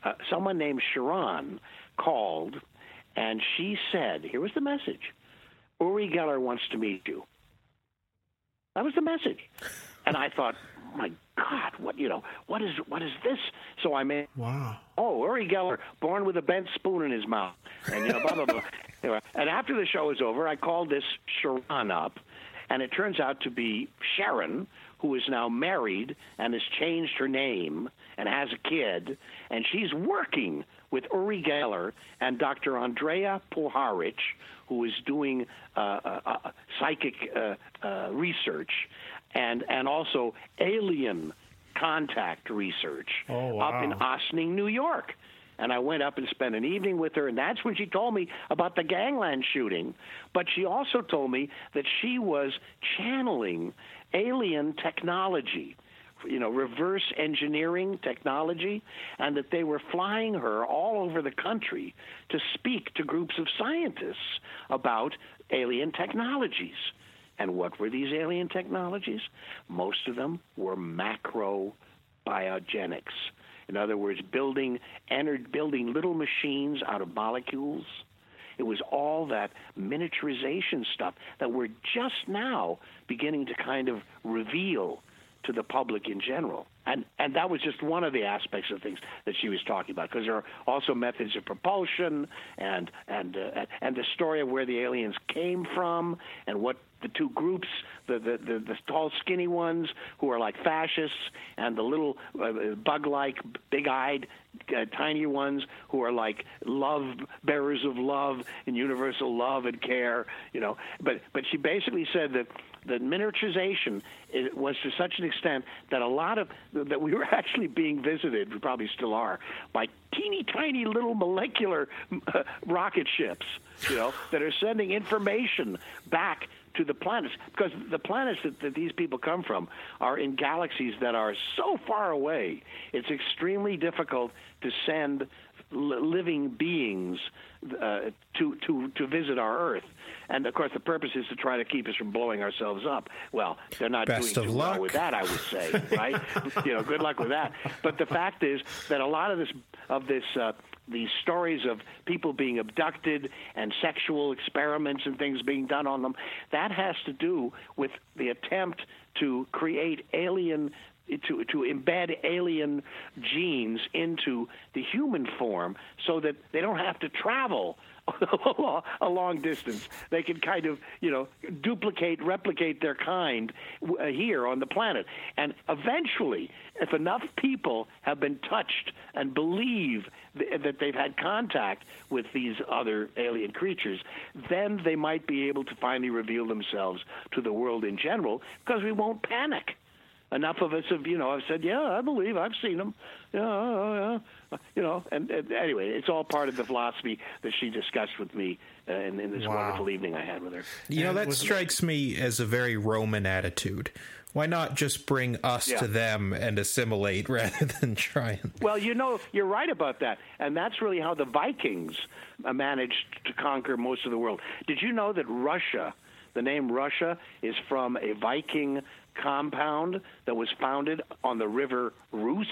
uh, someone named Sharon called, and she said, "Here was the message: Uri Geller wants to meet you." That was the message, and I thought, "My God, what you know? What is what is this?" So I made
Wow.
oh, Uri Geller, born with a bent spoon in his mouth, and you know, blah blah blah. Anyway, and after the show was over, I called this Sharon up, and it turns out to be Sharon, who is now married and has changed her name and has a kid, and she's working with Uri Geller and Dr. Andrija Puharich, who is doing uh, uh, uh, psychic uh, uh, research and and also alien contact research
Oh,
up in
wow.
Ossining, New York. And I went up and spent an evening with her, and that's when she told me about the gangland shooting. But she also told me that she was channeling alien technology, you know, reverse engineering technology, and that they were flying her all over the country to speak to groups of scientists about alien technologies. And what were these alien technologies? Most of them were macro biogenics. In other words, building ener- building little machines out of molecules. It was all that miniaturization stuff that we're just now beginning to kind of reveal to the public in general. And and that was just one of the aspects of things that she was talking about because there are also methods of propulsion and and uh, and the story of where the aliens came from and what the two groups the the, the, the tall skinny ones who are like fascists and the little uh, bug-like big-eyed uh, tiny ones who are like love bearers of love and universal love and care you know. But but she basically said that that miniaturization was to such an extent that a lot of that we were actually being visited, we probably still are, by teeny tiny little molecular uh, rocket ships, you know, that are sending information back to the planets because the planets that, that these people come from are in galaxies that are so far away. It's extremely difficult to send living beings uh, to to to visit our Earth. And of course, the purpose is to try to keep us from blowing ourselves up. Well, they're not
Best
doing too well with that, I would say, right? you know, good luck with that. But the fact is that a lot of this of this. Uh, these stories of people being abducted and sexual experiments and things being done on them, that has to do with the attempt to create alien to to embed alien genes into the human form so that they don't have to travel a long distance. They can kind of, you know, duplicate, replicate their kind uh, here on the planet. And eventually, if enough people have been touched and believe that they've had contact with these other alien creatures, then they might be able to finally reveal themselves to the world in general because we won't panic enough of us have you know I've said yeah i believe i've seen them yeah, yeah, yeah. you know and, and anyway it's all part of the philosophy that she discussed with me uh, in, in this
Wow.
wonderful evening i had with her
You know, that
was-
strikes me as a very Roman attitude. Why not just bring us
Yeah.
to them and assimilate rather than try and.
Well, you know, you're right about that. And that's really how the Vikings managed to conquer most of the world. Did you know that Russia, the name Russia, is from a Viking compound that was founded on the river Rus?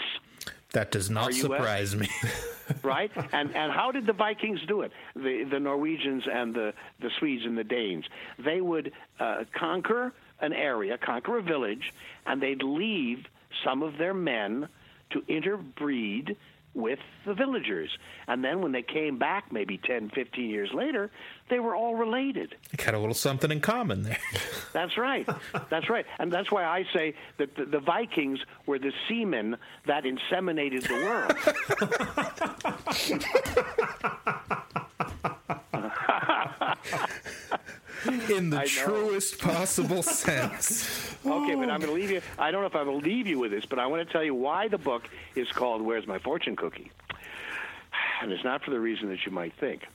That does not
you
surprise me.
right? And and how did the Vikings do it? The the Norwegians and the the Swedes and the Danes. They would uh, conquer an area, conquer a village, and they'd leave some of their men to interbreed with the villagers. And then when they came back maybe 10, 15 years later, they were all related.
Got a little something in common there.
That's right. That's right. And that's why I say that the, the Vikings were the semen that inseminated the world.
In the truest possible sense.
Okay, but I'm going to leave you. I don't know if I will leave you with this, but I want to tell you why the book is called "Where's My Fortune Cookie," and it's not for the reason that you might think.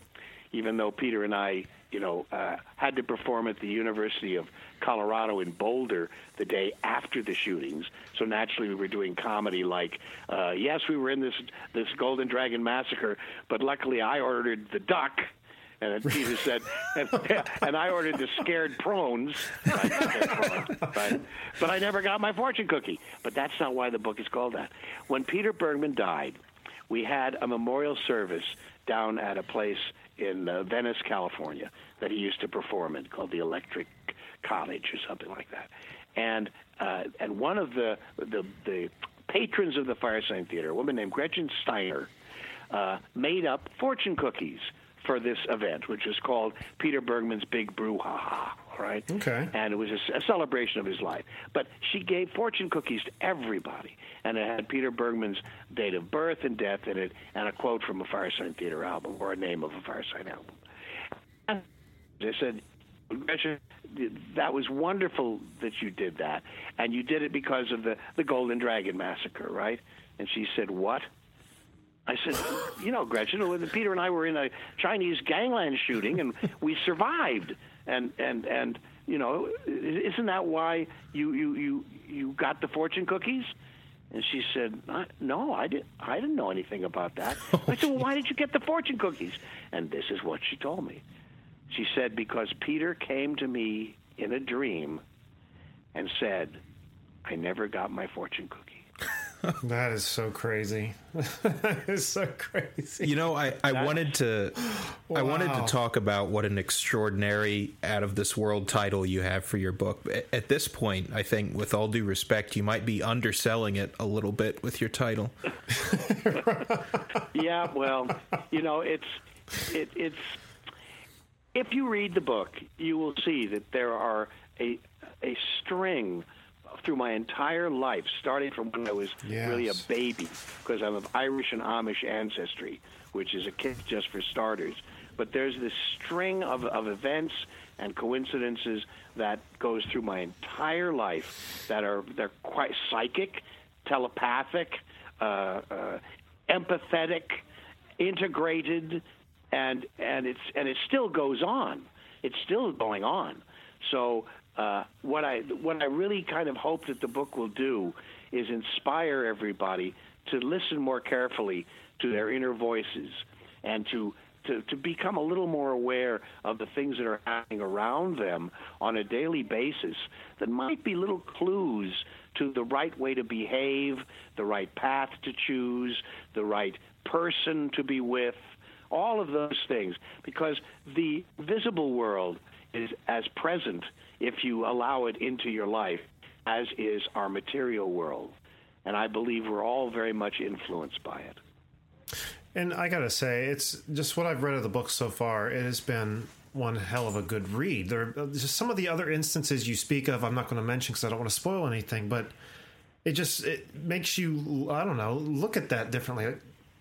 Even though Peter and I, you know, uh, had to perform at the University of Colorado in Boulder the day after the shootings, so naturally we were doing comedy. Like, uh, yes, we were in this this Golden Dragon massacre, but luckily I ordered the duck. And then Peter said, and, and I ordered the scared prawns. Right, scared prawns, right? But I never got my fortune cookie. But that's not why the book is called that. When Peter Bergman died, we had a memorial service down at a place in uh, Venice, California, that he used to perform in, called the Electric Cottage or something like that. And uh, and one of the, the the patrons of the Firesign Theater, a woman named Gretchen Steiner, uh, made up fortune cookies for this event, which is called Peter Bergman's Big Brouhaha. Right?
Okay.
And it was a, a celebration of his life. But she gave fortune cookies to everybody, and it had Peter Bergman's date of birth and death in it, and a quote from a Firesign Theater album or a name of a Firesign album. And they said, Gretchen, that was wonderful that you did that, and you did it because of the the Golden Dragon massacre, right?" And she said, "What?" I said, "You know, Gretchen, Peter and I were in a Chinese gangland shooting, and we survived, and and and." You know, isn't that why you you you you got the fortune cookies? And she said, "No, I didn't. I didn't know anything about that." I said, "Well, why did you get the fortune cookies?" And this is what she told me. She said, "Because Peter came to me in a dream and said, I never got my fortune cookie."
That is so crazy. that is so crazy.
You know, I, I wanted to wow. I wanted to talk about what an extraordinary out of this world title you have for your book. At this point, I think with all due respect, you might be underselling it a little bit with your title.
yeah, well, you know, it's it, it's if you read the book, you will see that there are a a string through my entire life, starting from when I was yes. really a baby, because I'm of Irish and Amish ancestry, which is a kick just for starters. But there's this string of, of events and coincidences that goes through my entire life that are they're quite psychic, telepathic, uh, uh, empathetic, integrated, and and it's and it still goes on. It's still going on. So uh, what I what I really kind of hope that the book will do is inspire everybody to listen more carefully to their inner voices and to to, to become a little more aware of the things that are happening around them on a daily basis that might be little clues to the right way to behave, the right path to choose, the right person to be with, all of those things. Because the visible world is as present if you allow it into your life, as is our material world. And I believe we're all very much influenced by it.
And I got to say, it's just what I've read of the book so far. It has been one hell of a good read. There are just some of the other instances you speak of. I'm not going to mention because I don't want to spoil anything, but it just it makes you I don't know look at that differently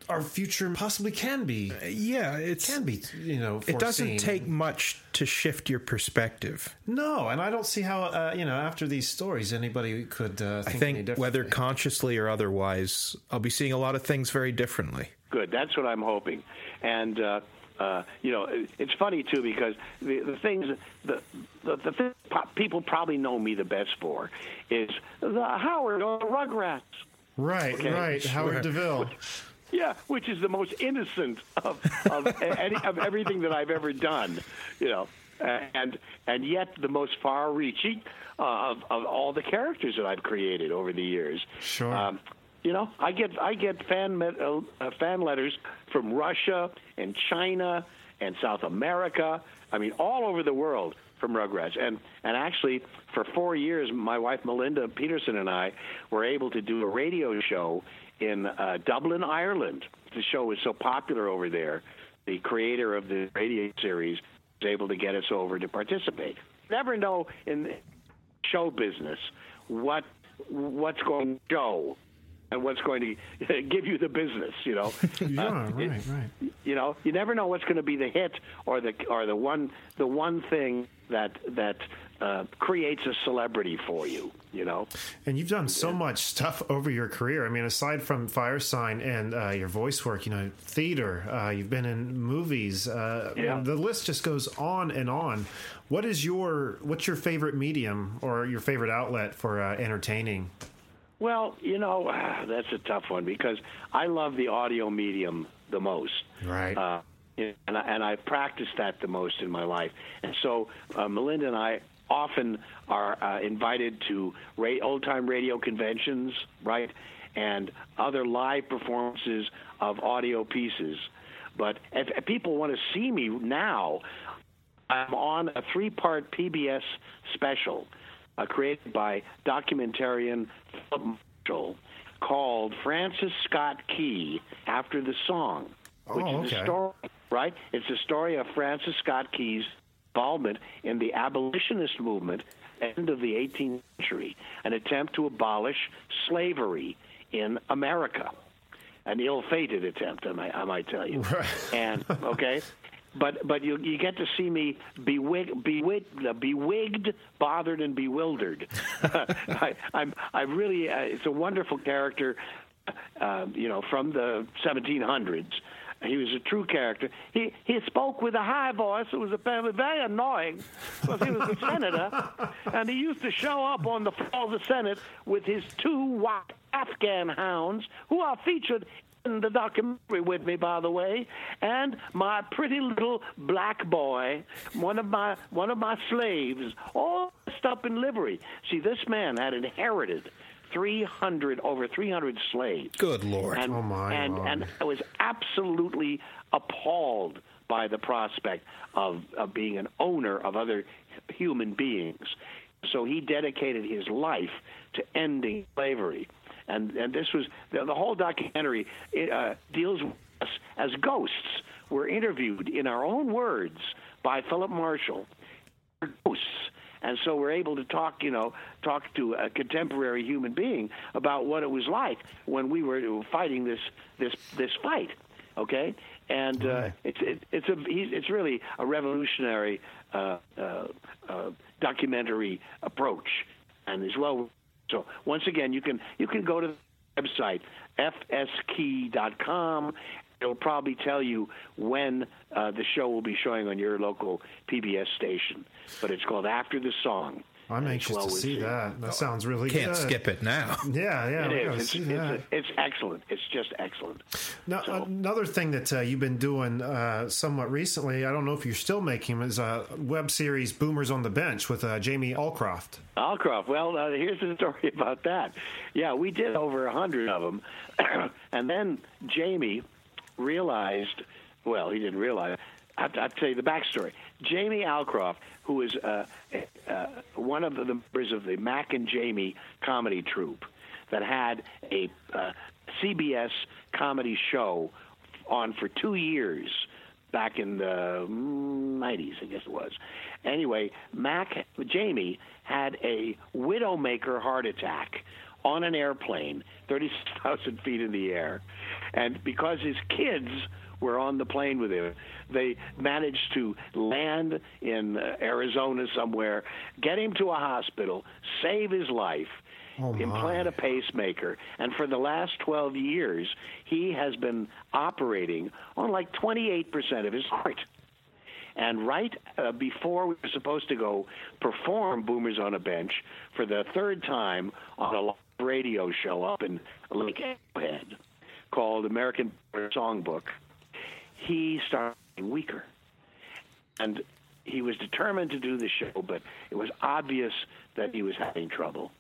our future possibly can be.
Uh, yeah, it
can be. You know,
foreseen. it doesn't take much to shift your perspective.
No, and I don't see how uh, you know after these stories anybody could. Uh, think
I think whether consciously or otherwise, I'll be seeing a lot of things very differently.
Good. That's what I'm hoping, and. Uh, uh, you know, it's funny too because the, the things the the, the thing people probably know me the best for is the Howard or the Rugrats.
Right, okay? right. Howard DeVille.
Yeah, which is the most innocent of of, any, of everything that I've ever done, you know, and and yet the most far-reaching uh, of of all the characters that I've created over the years.
Sure. Um,
you know, I get I get fan met, uh, fan letters from Russia and China and South America. I mean, all over the world from Rugrats. And and actually, for four years, my wife Melinda Peterson and I were able to do a radio show in uh, Dublin, Ireland. The show was so popular over there. The creator of the radio series was able to get us over to participate. Never know in show business what what's going to show and what's going to give you the business. You know.
yeah, uh, right, it, right.
You know, you never know what's going to be the hit or the or the one the one thing that that uh, creates a celebrity for you, you know.
And you've done so much stuff over your career. I mean, aside from Firesign and uh, your voice work, you know, theater, uh, you've been in movies. Uh, yeah. The list just goes on and on. What is your what's your favorite medium or your favorite outlet for uh, entertaining?
Well, you know, that's a tough one because I love the audio medium the most.
Right. Uh,
and I, and I practiced that the most in my life. And so uh, Melinda and I often are uh, invited to ra- old time radio conventions, right, and other live performances of audio pieces. But if, if people want to see me now, I'm on a three part PBS special uh, created by documentarian Philip Marshall called Francis Scott Key After the Song, which oh, is a story, right? It's a story of Francis Scott Key's involvement in the abolitionist movement end of the 18th century, an attempt to abolish slavery in America. An ill-fated attempt, I might, I might tell you.
Right.
And okay, but but you you get to see me bewig, bewigged, uh, bewigged, bothered, and bewildered. I, I'm I really uh, it's a wonderful character, uh, you know, from the 1700s. He was a true character. He he spoke with a high voice. It was apparently very annoying because he was a senator, and he used to show up on the floor of the Senate with his two white Afghan hounds, who are featured in the documentary with me, by the way, and my pretty little black boy, one of my one of my slaves, all dressed up in livery. See, this man had inherited 300 over 300 slaves.
Good lord!
And,
Oh, my
and
Lord.
and I was absolutely appalled by the prospect of, of being an owner of other human beings. So he dedicated his life to ending slavery. And, and this was the, the whole documentary it, uh, deals with us as ghosts. We're interviewed in our own words by Philip Marshall ghosts. And so we're able to talk, you know, talk to a contemporary human being about what it was like when we were fighting this this this fight. Okay, and uh, it's it, it's a he's, it's really a revolutionary uh, uh, uh, documentary approach, and as well. So once again, you can you can go to the website fskey.com. It'll probably tell you when uh, the show will be showing on your local PBS station. But it's called After the Song.
I'm
And
anxious
it's
to see
received.
that. That sounds really good.
Can't skip it now.
Yeah, yeah,
It
we
is.
gotta
It's, it's,
that.
it's excellent. It's just excellent.
Now, another thing that uh, you've been doing uh, somewhat recently, I don't know if you're still making, them, is a web series "Boomers on the Bench" with uh, Jamie Alcroft.
Alcroft. Well, uh, here's the story about that. Yeah, we did over a hundred of them, and then Jamie realized. Well, he didn't realize. I'll, I'll tell you the backstory. Jamie Alcroft, who is uh, uh, one of the members of the Mac and Jamie comedy troupe, that had a uh, CBS comedy show on for two years back in the mm, 90s, I guess it was. Anyway, Mac Jamie had a widowmaker heart attack on an airplane, 30,000 feet in the air. And because his kids were on the plane with him, they managed to land in uh, Arizona somewhere, get him to a hospital, save his life
Oh,
implant a pacemaker. And for the last 12 years, he has been operating on like 28% of his heart. And right uh, before we were supposed to go perform Boomers on a Bench for the third time on a radio show up in Lake Arrowhead called American Songbook, he started getting weaker. And he was determined to do the show, but it was obvious that he was having trouble.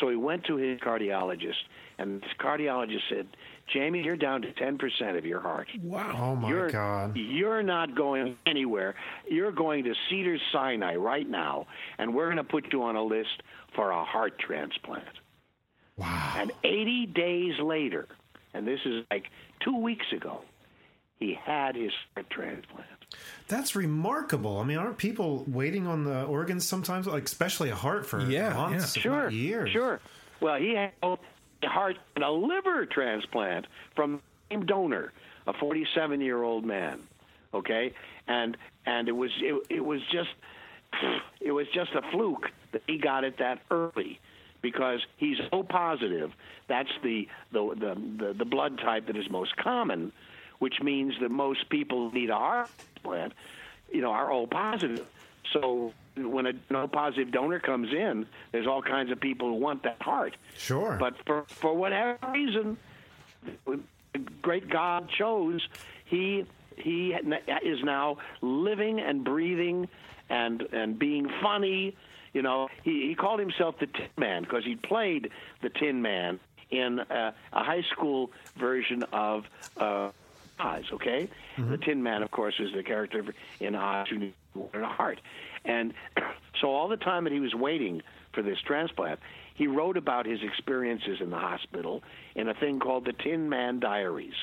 So he went to his cardiologist, and his cardiologist said, Jamie, you're down to 10% of your heart. Wow.
Oh my
you're,
God!
You're not going anywhere. You're going to Cedars Sinai right now, and we're going to put you on a list for a heart transplant.
Wow.
And 80 days later, and this is like two weeks ago, he had his heart transplant.
That's remarkable. I mean, aren't people waiting on the organs sometimes, like especially a heart for
Yeah,
months,
yeah.
Sure,
years?
sure. Well, he had both a heart and a liver transplant from the same donor, a 47-year-old man. Okay, and and it was it, it was just it was just a fluke that he got it that early because he's O positive. That's the the the the, the blood type that is most common, which means that most people need a heart transplant. You know, are O positive. So when a no positive donor comes in, there's all kinds of people who want that heart.
Sure.
But for for whatever reason, the great God chose he he is now living and breathing and and being funny. You know, he, he called himself the Tin Man because he played the Tin Man in a, a high school version of uh, Oz. Okay, the Tin Man, of course, is the character in Oz who wanted a heart, and so all the time that he was waiting for this transplant, he wrote about his experiences in the hospital in a thing called the Tin Man Diaries.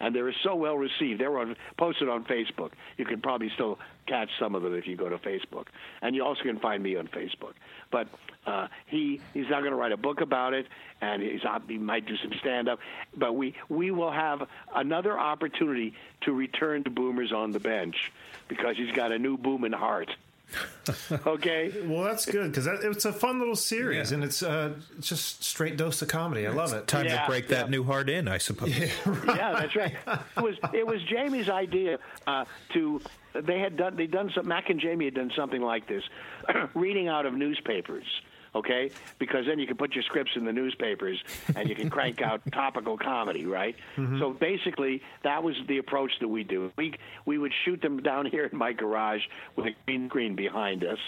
And they were so well received. They were on, posted on Facebook. You can probably still catch some of them if you go to Facebook, and you also can find me on Facebook. But uh, he he's not going to write a book about it, and he's he might do some stand up. But we we will have another opportunity to return to Boomers on the bench because he's got a new booming heart. okay.
Well, that's good because it's a fun little series, yeah. and it's uh, just straight dose of comedy. I love it.
Time yeah, to break yeah. that new heart in, I suppose.
Yeah, right. yeah, that's right. It was it was Jamie's idea uh, to. They had done they done some. Mac and Jamie had done something like this, reading out of newspapers okay? Because then you can put your scripts in the newspapers and you can crank out topical comedy, right? Mm-hmm. So basically, that was the approach that we do. We we would shoot them down here in my garage with a green screen behind us,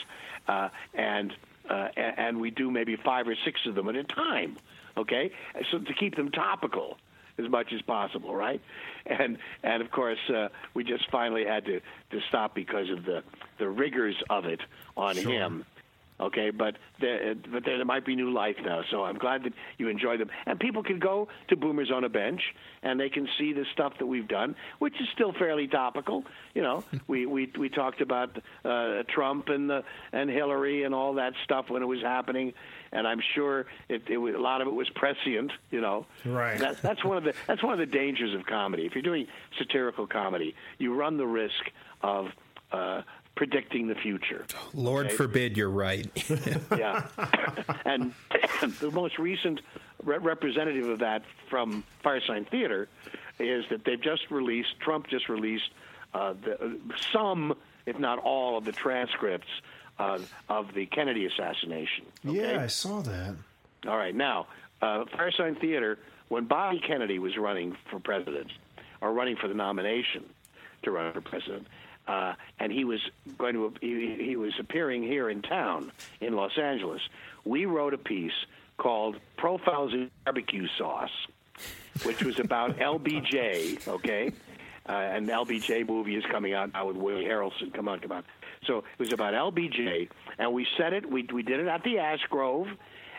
uh, and uh, and we do maybe five or six of them at a time, okay? So to keep them topical as much as possible, right? And and of course, uh, we just finally had to to stop because of the the rigors of it on sure. him. Okay, but there, but there might be new life now. So I'm glad that you enjoy them, and people can go to Boomers on a Bench and they can see the stuff that we've done, which is still fairly topical. You know, we we we talked about uh, Trump and the and Hillary and all that stuff when it was happening, and I'm sure it, it was, a lot of it was prescient. You know,
right?
That, that's one of the that's one of the dangers of comedy. If you're doing satirical comedy, you run the risk of uh, predicting the future.
Lord okay? forbid you're right.
yeah. and the most recent re- representative of that from Firesign Theater is that they've just released, Trump just released uh, the, some, if not all, of the transcripts uh, of the Kennedy assassination.
Okay? Yeah, I saw that.
All right. Now, uh, Firesign Theater, when Bobby Kennedy was running for president, or running for the nomination to run for president, uh, and he was going to he, he was appearing here in town in Los Angeles. We wrote a piece called "Profiles in Barbecue Sauce," which was about LBJ. Okay. Uh, and LBJ movie is coming out now with Woody Harrelson. Come on, come on. So it was about LBJ, and we set it. We we did it at the Ash Grove,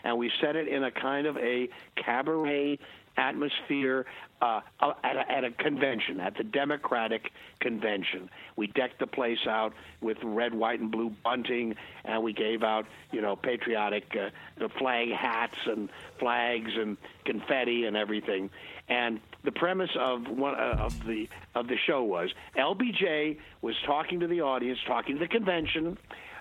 and we set it in a kind of a cabaret atmosphere uh, at, a, at a convention, at the Democratic convention. We decked the place out with red, white, and blue bunting, and we gave out, you know, patriotic uh, flag hats and flags and confetti and everything. And the premise of one uh, of the of the show was LBJ was talking to the audience, talking to the convention.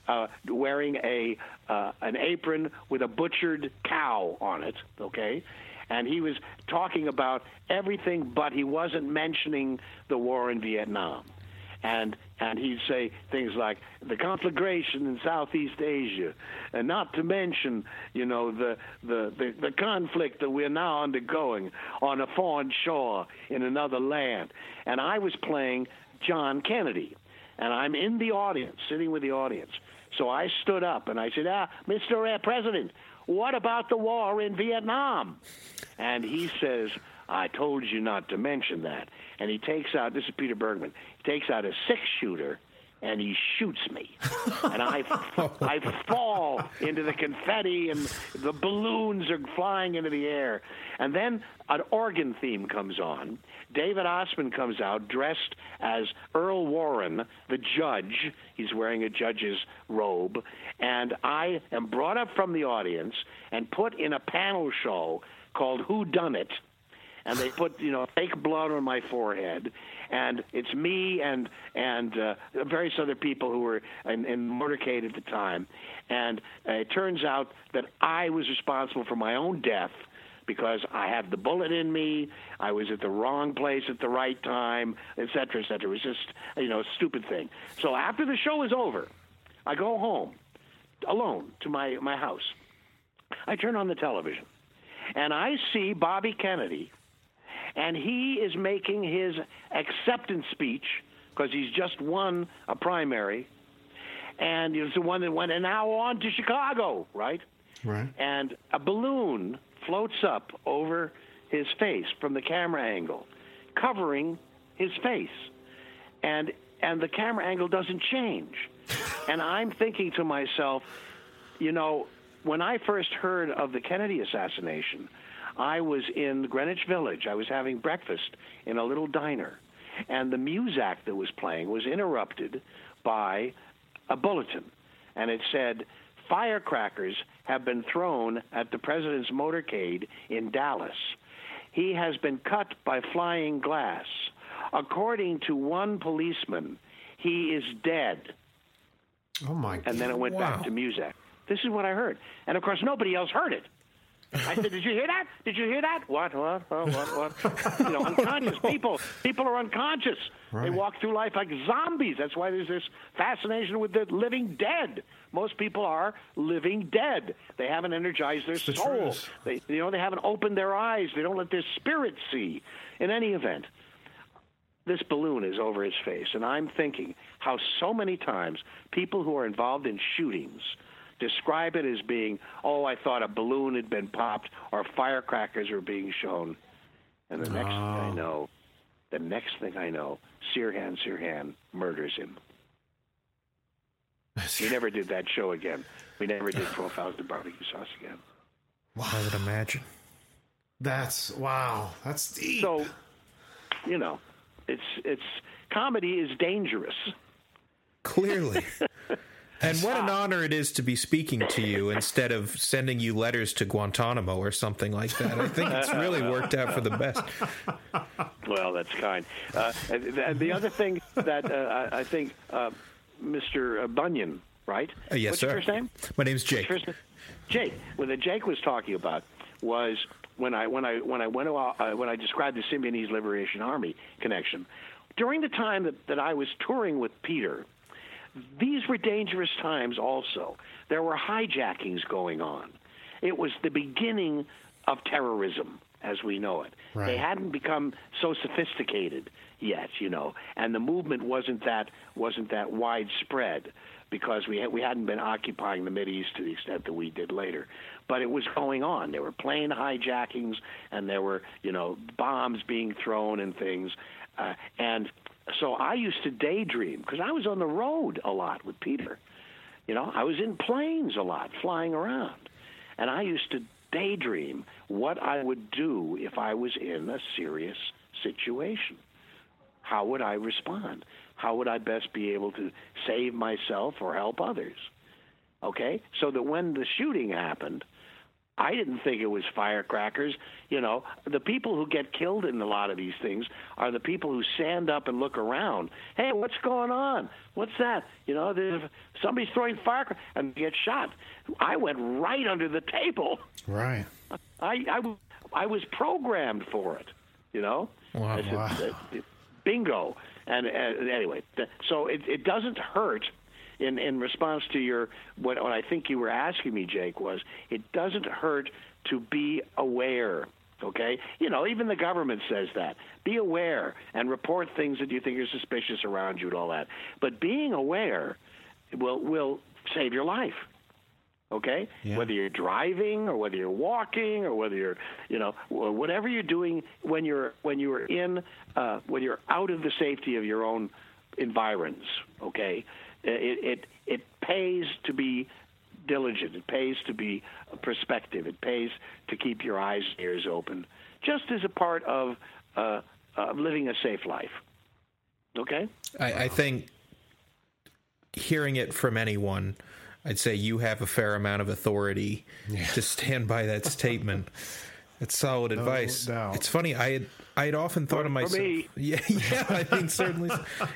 Uh, wearing a uh, an apron with a butchered cow on it, okay, and he was talking about everything, but he wasn't mentioning the war in Vietnam. And and he'd say things like the conflagration in Southeast Asia, and not to mention, you know, the the the, the conflict that we're now undergoing on a foreign shore in another land. And I was playing John Kennedy, and I'm in the audience, sitting with the audience. So I stood up and I said, "Ah, Mr. President, what about the war in Vietnam? And he says, I told you not to mention that. And he takes out, this is Peter Bergman, he takes out a six shooter and he shoots me. and I, I fall into the confetti and the balloons are flying into the air. And then an organ theme comes on. David Ossman comes out dressed as Earl Warren, the judge. He's wearing a judge's robe. And I am brought up from the audience and put in a panel show called Who Done It? And they put, you know, fake blood on my forehead, and it's me and and uh, various other people who were in, in motorcade at the time, and uh, it turns out that I was responsible for my own death because I had the bullet in me, I was at the wrong place at the right time, et cetera, et cetera. It was just, you know, a stupid thing. So after the show is over, I go home alone to my, my house. I turn on the television and I see Bobby Kennedy, and he is making his acceptance speech because he's just won a primary, and it's the one that went and now on to Chicago, right?
Right.
And a balloon floats up over his face from the camera angle, covering his face, and and the camera angle doesn't change. and I'm thinking to myself, you know, when I first heard of the Kennedy assassination, I was in Greenwich Village. I was having breakfast in a little diner, and the Muzak that was playing was interrupted by a bulletin, and it said, "Firecrackers have been thrown at the president's motorcade in Dallas. He has been cut by flying glass. According to one policeman, he is dead."
Oh my!
And then it went
Wow.
back to Muzak. This is what I heard, and of course nobody else heard it. I said, "Did you hear that? Did you hear that? What? What? What? What? what? you know, unconscious people. People are unconscious. They walk through life like zombies. That's why there's this fascination with the living dead. Most people are living dead. They haven't energized their
the
soul.
truth.
They, you know, they haven't opened their eyes. They don't let their spirit see. In any event, this balloon is over his face. And I'm thinking how so many times people who are involved in shootings describe it as being, oh, I thought a balloon had been popped or firecrackers were being shown. And the next thing I oh. know, the next thing I know, Sirhan Sirhan murders him. We never did that show again. We never did 12,000 barbecue sauce again.
I would imagine.
That's wow. That's deep.
So, you know, it's it's comedy is dangerous.
Clearly. And what an honor it is to be speaking to you instead of sending you letters to Guantanamo or something like that. I think it's really worked out for the best.
Well, that's kind. Uh, and the, the other thing that uh, I think uh, Mr. Bunyan, right?
Uh, yes,
What's
sir.
your first name?
My name's Jake.
Name? Jake. What the Jake was talking about was when I when I when I went uh, when I described the Symbionese Liberation Army connection. During the time that, that I was touring with Peter, these were dangerous times also. There were hijackings going on. It was the beginning of terrorism as we know it. They hadn't become so sophisticated yet, you know, and the movement wasn't that wasn't that widespread because we had, we hadn't been occupying the Mid East to the extent that we did later. But it was going on. There were plane hijackings and there were, you know, bombs being thrown and things. Uh, and so I used to daydream because I was on the road a lot with Peter. You know, I was in planes a lot, flying around. And I used to daydream what I would do if I was in a serious situation. How would I respond? How would I best be able to save myself or help others? Okay? So that when the shooting happened, I didn't think it was firecrackers. You know, the people who get killed in a lot of these things are the people who stand up and look around. Hey, what's going on? What's that? You know, there's, somebody's throwing firecrackers and get shot. I went right under the table.
right.
I I was programmed for it, you know?
Wow.
I
Wow.
bingo. And uh, anyway, so it, it doesn't hurt. In, in response to your what, what I think you were asking me, Jake, was it doesn't hurt to be aware. Okay, you know, even the government says that. Be aware and report things that you think are suspicious around you and all that. But being aware will will save your life okay
Yeah.
whether you're driving or whether you're walking or whether you're you know whatever you're doing when you're when you're in uh, when you're out of the safety of your own environs okay it it it pays to be diligent it pays to be perspective it pays to keep your eyes and ears open just as a part of uh, uh, living a safe life okay
I, I think hearing it from anyone, I'd say you have a fair amount of authority to stand by that statement. It's solid advice.
doubt.
It's funny. I had I had often thought of
For
myself.
me.
Yeah, yeah. I mean, certainly,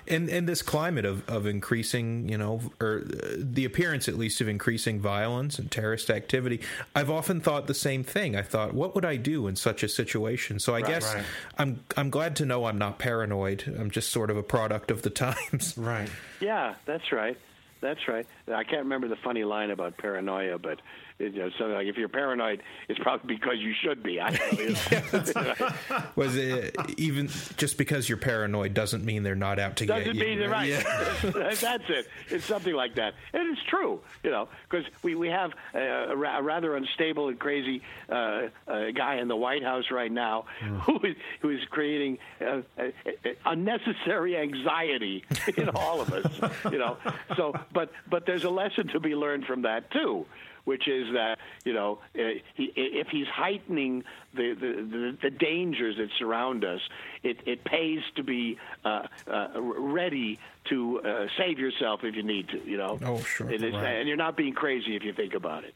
in in this climate of of increasing, you know, or uh, the appearance at least of increasing violence and terrorist activity, I've often thought the same thing. I thought, what would I do in such a situation? So I guess
right.
I'm I'm glad to know I'm not paranoid. I'm just sort of a product of the times.
Right.
Yeah, that's right. That's right. I can't remember the funny line about paranoia, but it, you know, something like if you're paranoid, it's probably because you should be. I don't know.
Was it even just because you're paranoid doesn't mean they're not out to get
Doesn't
you?
mean they're right.
Yeah.
That's it. It's something like that, and it's true. You know, because we we have a, a ra- a rather unstable and crazy uh, uh, guy in the White House right now who is who is creating uh, uh, uh, unnecessary anxiety in all of us. You know, so but but there's a lesson to be learned from that too. Which is that you know uh, if he's heightening the, the, the, dangers that surround us, it, it pays to be uh, uh, ready to uh, save yourself if you need to. You know.
Oh, sure.
And,
Right.
and you're not being crazy if you think about it.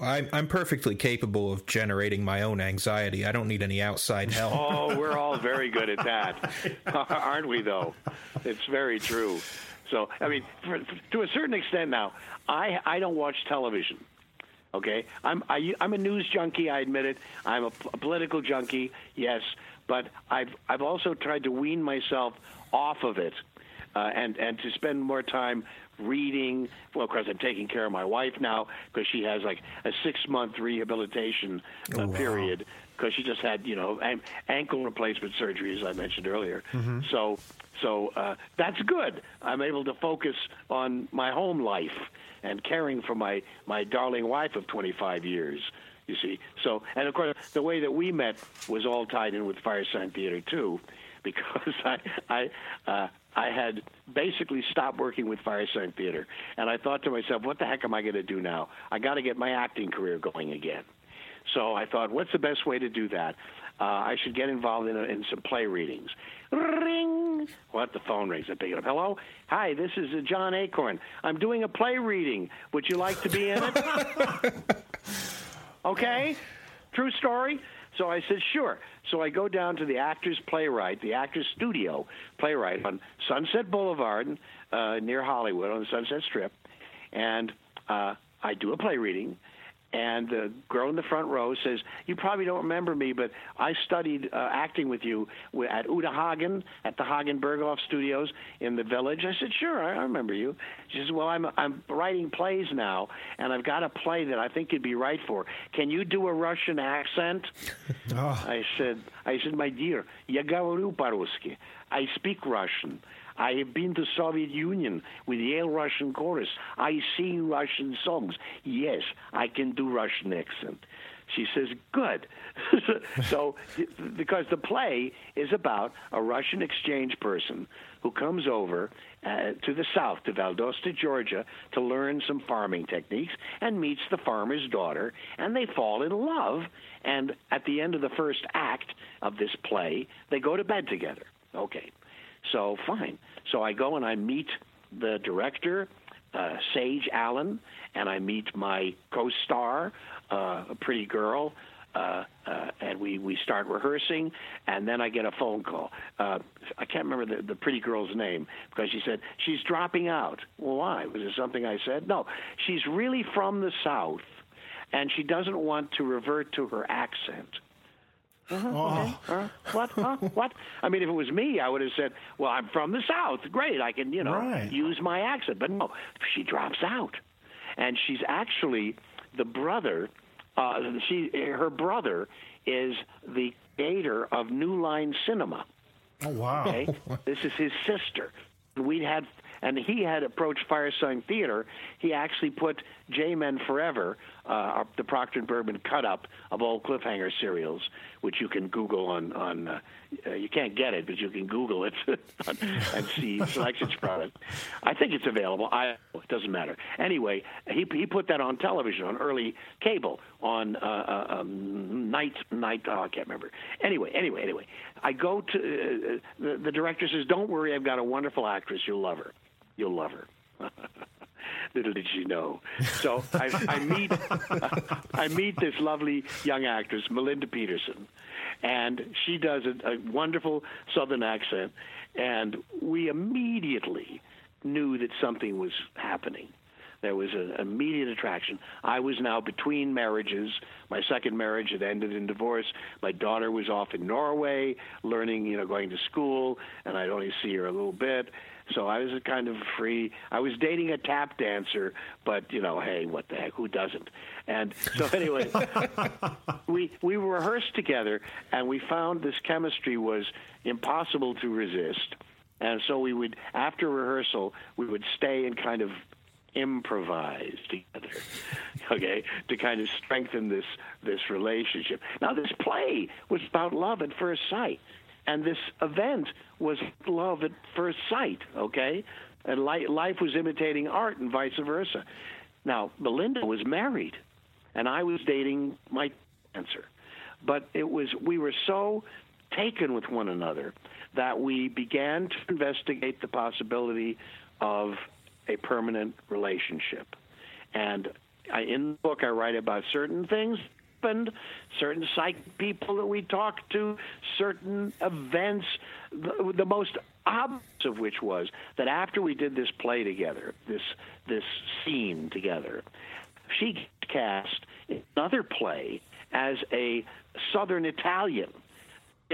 I'm, I'm perfectly capable of generating my own anxiety. I don't need any outside help.
Oh, we're all very good at that, aren't we? Though it's very true. So, I mean, for, to a certain extent, now I I don't watch television. Okay, I'm I, I'm a news junkie. I admit it. I'm a, p- a political junkie. Yes, but I've I've also tried to wean myself off of it, uh, and and to spend more time reading. Well, of course, I'm taking care of my wife now because she has like a six month rehabilitation uh, period because she just had you know an- ankle replacement surgery as I mentioned earlier. So so uh, that's good. I'm able to focus on my home life and caring for my my darling wife of 25 years. You see, so and of course the way that we met was all tied in with Firesign Theater too, because I I uh, I had basically stopped working with Firesign Theater, and I thought to myself, what the heck am I going to do now? I got to get my acting career going again. So I thought, what's the best way to do that? Uh, I should get involved in, in some play readings. Ring! What? The phone rings. I pick it up. Hello? Hi, this is uh, John Acorn. I'm doing a play reading. Would you like to be in it? okay? True story? So I said, sure. So I go down to the Actors Playwright, the Actors Studio Playwright on Sunset Boulevard uh, near Hollywood on the Sunset Strip. And uh, I do a play reading and the girl in the front row says, "You probably don't remember me, but I studied uh, acting with you at Uta Hagen at the Hagen Berghof Studios in the Village." I said, "Sure, I remember you." She says, "Well, I'm I'm writing plays now, and I've got a play that I think you'd be right for. Can you do a Russian accent?" oh. I said, "I said, my dear, я говорю по-русски. I speak Russian." I have been to Soviet Union with Yale Russian chorus. I sing Russian songs. Yes, I can do Russian accent. She says, good. so, because the play is about a Russian exchange person who comes over uh, to the south, to Valdosta, Georgia, to learn some farming techniques and meets the farmer's daughter, and they fall in love. And at the end of the first act of this play, they go to bed together. Okay. So fine. So I go and I meet the director, uh, Sage Allen, and I meet my co-star, uh, a pretty girl, uh, uh, and we, we start rehearsing, and then I get a phone call. Uh, I can't remember the, the pretty girl's name because she said she's dropping out. Well, why? Was it something I said? No, she's really from the South, and she doesn't want to revert to her accent. Huh? What? Huh? What? I mean, if it was me, I would have said, "Well, I'm from the South. Great, I can, you know,
Right.
use my accent." But no, she drops out, and she's actually the brother. Uh, she, her brother, is the creator of New Line Cinema.
Oh wow.
Okay, this is his sister. We had, and he had approached Firesign Theater. He actually put J Men Forever, uh, the Proctor and Bergman cut up of old cliffhanger serials, which you can Google on on. Uh, uh, you can't get it, but you can Google it and see selections from it. I think it's available. I it doesn't matter. Anyway, he he put that on television on early cable on uh, uh, um, night night. Oh, I can't remember. Anyway, anyway, anyway. I go to uh, the, the director says, "Don't worry, I've got a wonderful actress. You'll love her. You'll love her." Little did she know. So I, I meet I meet this lovely young actress, Melinda Peterson, and she does a, a wonderful Southern accent, and we immediately knew that something was happening. There was an immediate attraction. I was now between marriages. My second marriage had ended in divorce. My daughter was off in Norway, learning, you know, going to school, and I'd only see her a little bit. So I was a kind of free. I was dating a tap dancer, but you know, hey, what the heck? Who doesn't? And so anyway, we we rehearsed together, and we found this chemistry was impossible to resist. And so we would, after rehearsal, we would stay and kind of improvise together, okay, to kind of strengthen this this relationship. Now, this play was about love at first sight, and this event was love at first sight, okay, and li- life was imitating art and vice versa. Now, Melinda was married, and I was dating my dancer. But it was we were so taken with one another that we began to investigate the possibility of a permanent relationship. And I, in the book, I write about certain things happened, certain psychic people that we talked to, certain events. The, the most obvious of which was that after we did this play together, this this scene together, she cast another play as a Southern Italian.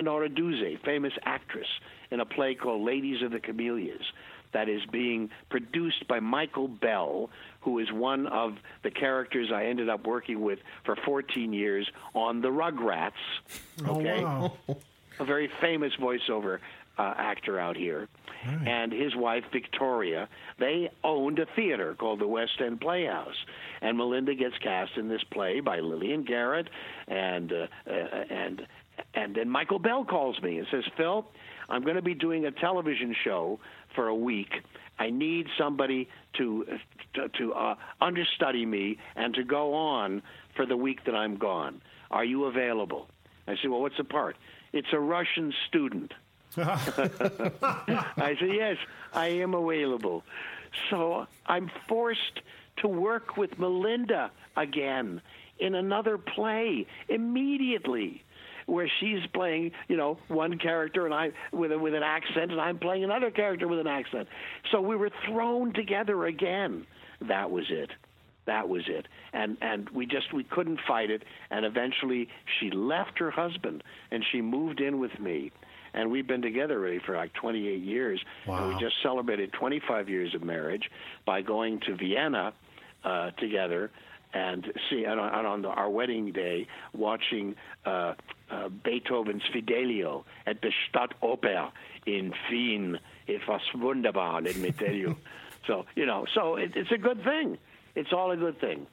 Nora Duse, famous actress, in a play called Ladies of the Camellias that is being produced by Michael Bell, who is one of the characters I ended up working with for 14 years on The Rugrats.
Okay. Oh, wow.
A very famous voiceover uh, actor out here. Right. And his wife, Victoria, they owned a theater called the West End Playhouse. And Melinda gets cast in this play by Lillian Garrett. And, uh, uh, and, and then Michael Bell calls me and says, Phil, I'm going to be doing a television show for a week. I need somebody to to, to uh, understudy me and to go on for the week that I'm gone. Are you available? I said, Well, what's the part? It's a Russian student. I said, Yes, I am available. So I'm forced to work with Melinda again in another play immediately where she's playing, you know, one character and I with a, with an accent, and I'm playing another character with an accent. So we were thrown together again. That was it. That was it. And and we just we couldn't fight it. And eventually she left her husband and she moved in with me. And we've been together really for like 28 years.
Wow.
And we just celebrated 25 years of marriage by going to Vienna uh, together and see and on, on the, our wedding day watching uh, uh, Beethoven's Fidelio at the Staatsoper in Wien. It was wunderbar, let me tell you. so you know, so it, it's a good thing. It's all a good thing.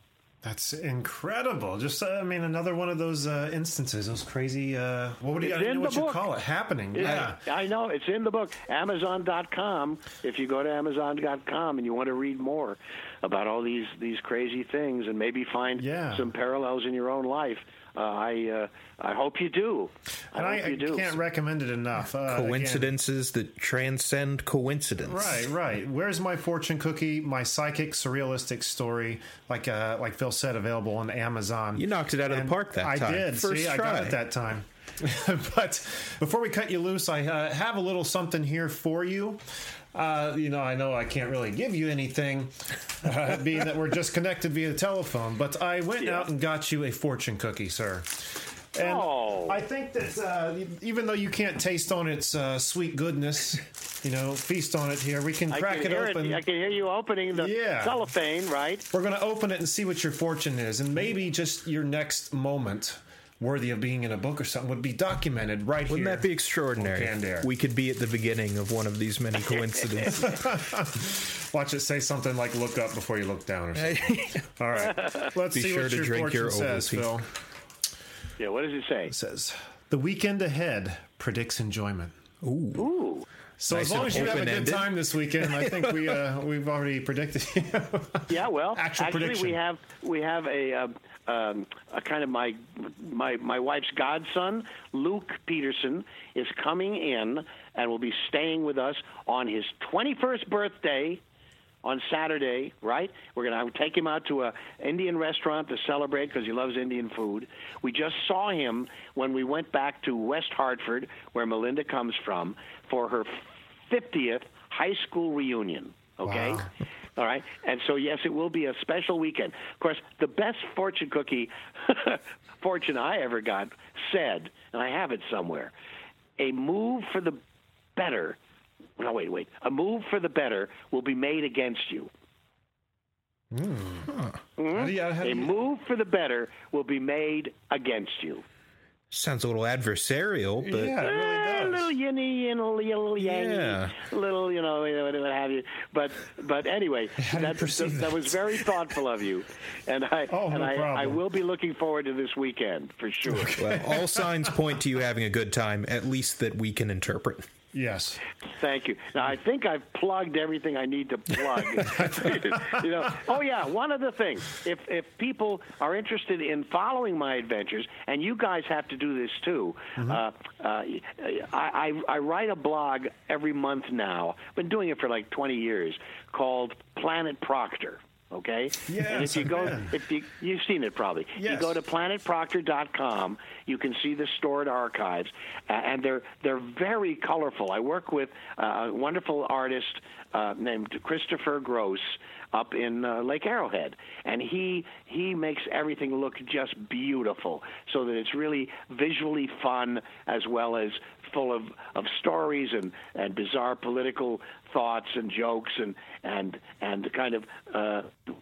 That's incredible. Just, uh, I mean, another one of those uh, instances, those crazy, uh, what would you, I know what book. you call it, happening. Yeah.
I, I know. It's in the book. Amazon.com. If you go to Amazon.com and you want to read more about all these, these crazy things and maybe find
yeah.
some parallels in your own life, uh, I uh, I hope you do.
I and I,
do.
can't recommend it enough. Uh,
Coincidences again. that transcend coincidence.
Right, right. Where's my fortune cookie? My psychic surrealistic story, like uh, like Phil said, available on Amazon.
You knocked it out of the park that
I
time.
I did.
First
See,
try.
I got it that time. but before we cut you loose, I uh, have a little something here for you. Uh, you know, I know I can't really give you anything, uh, being that we're just connected via telephone. But I went yeah. out and got you a fortune cookie, sir. And
oh.
I think that uh, even though you can't taste on its uh, sweet goodness, you know, feast on it here. We can crack
can
it open.
It. I can hear you opening the
yeah.
cellophane, right?
We're going to open it and see what your fortune is, and maybe just your next moment worthy of being in a book or something would be documented right here.
Wouldn't that be extraordinary? We could be at the beginning of one of these many coincidences.
Watch it say something like "look up before you look down" or something. All right, let's
be
see
sure
what
to
your
drink your
says, Phil.
Yeah, what does it say?
It says the weekend ahead predicts enjoyment.
Ooh.
Ooh.
So
Nice
as long as you have a good time this weekend, I think we uh, we've already predicted.
Yeah, well,
Actual
actually,
prediction.
we have we have a, uh, um, a kind of my my my wife's godson, Luke Peterson, is coming in and will be staying with us on his 21st birthday on Saturday. Right? We're gonna take him out to a Indian restaurant to celebrate because he loves Indian food. We just saw him when we went back to West Hartford, where Melinda comes from, for her 50th high school reunion. Okay.
Wow.
All right. And so, yes, it will be a special weekend. Of course, the best fortune cookie fortune I ever got said, and I have it somewhere a move for the better. No, wait, wait. A move for the better will be made against you. Hmm.
How do you- how do
A
you-
move for the better will be made against you.
Sounds a little adversarial, but
yeah, it
Eh,
really
a little
does.
yinny and a little yang,
Yeah.
little you know what what have you. But but anyway,
How
that, that,
that?
was very thoughtful of you, and I
Oh,
and
no
I. I will be looking forward to this weekend for sure.
well, all signs point to you having a good time, at least that we can interpret.
Yes.
Thank you. Now I think I've plugged everything I need to plug. you know. Oh yeah, one other thing. If if people are interested in following my adventures, and you guys have to do this too,
Mm-hmm.
uh, uh, I, I I write a blog every month now. I've Been doing it for like 20 years, called Planet Proctor. Okay. and if you go, if you you've seen it probably, you go to planetproctor.com. You can see the stored archives, uh, and they're they're very colorful. I work with uh, a wonderful artist uh, named Christopher Gross up in uh, Lake Arrowhead, and he he makes everything look just beautiful, so that it's really visually fun as well as full of, of stories and, and bizarre political thoughts and jokes and and and kind of uh,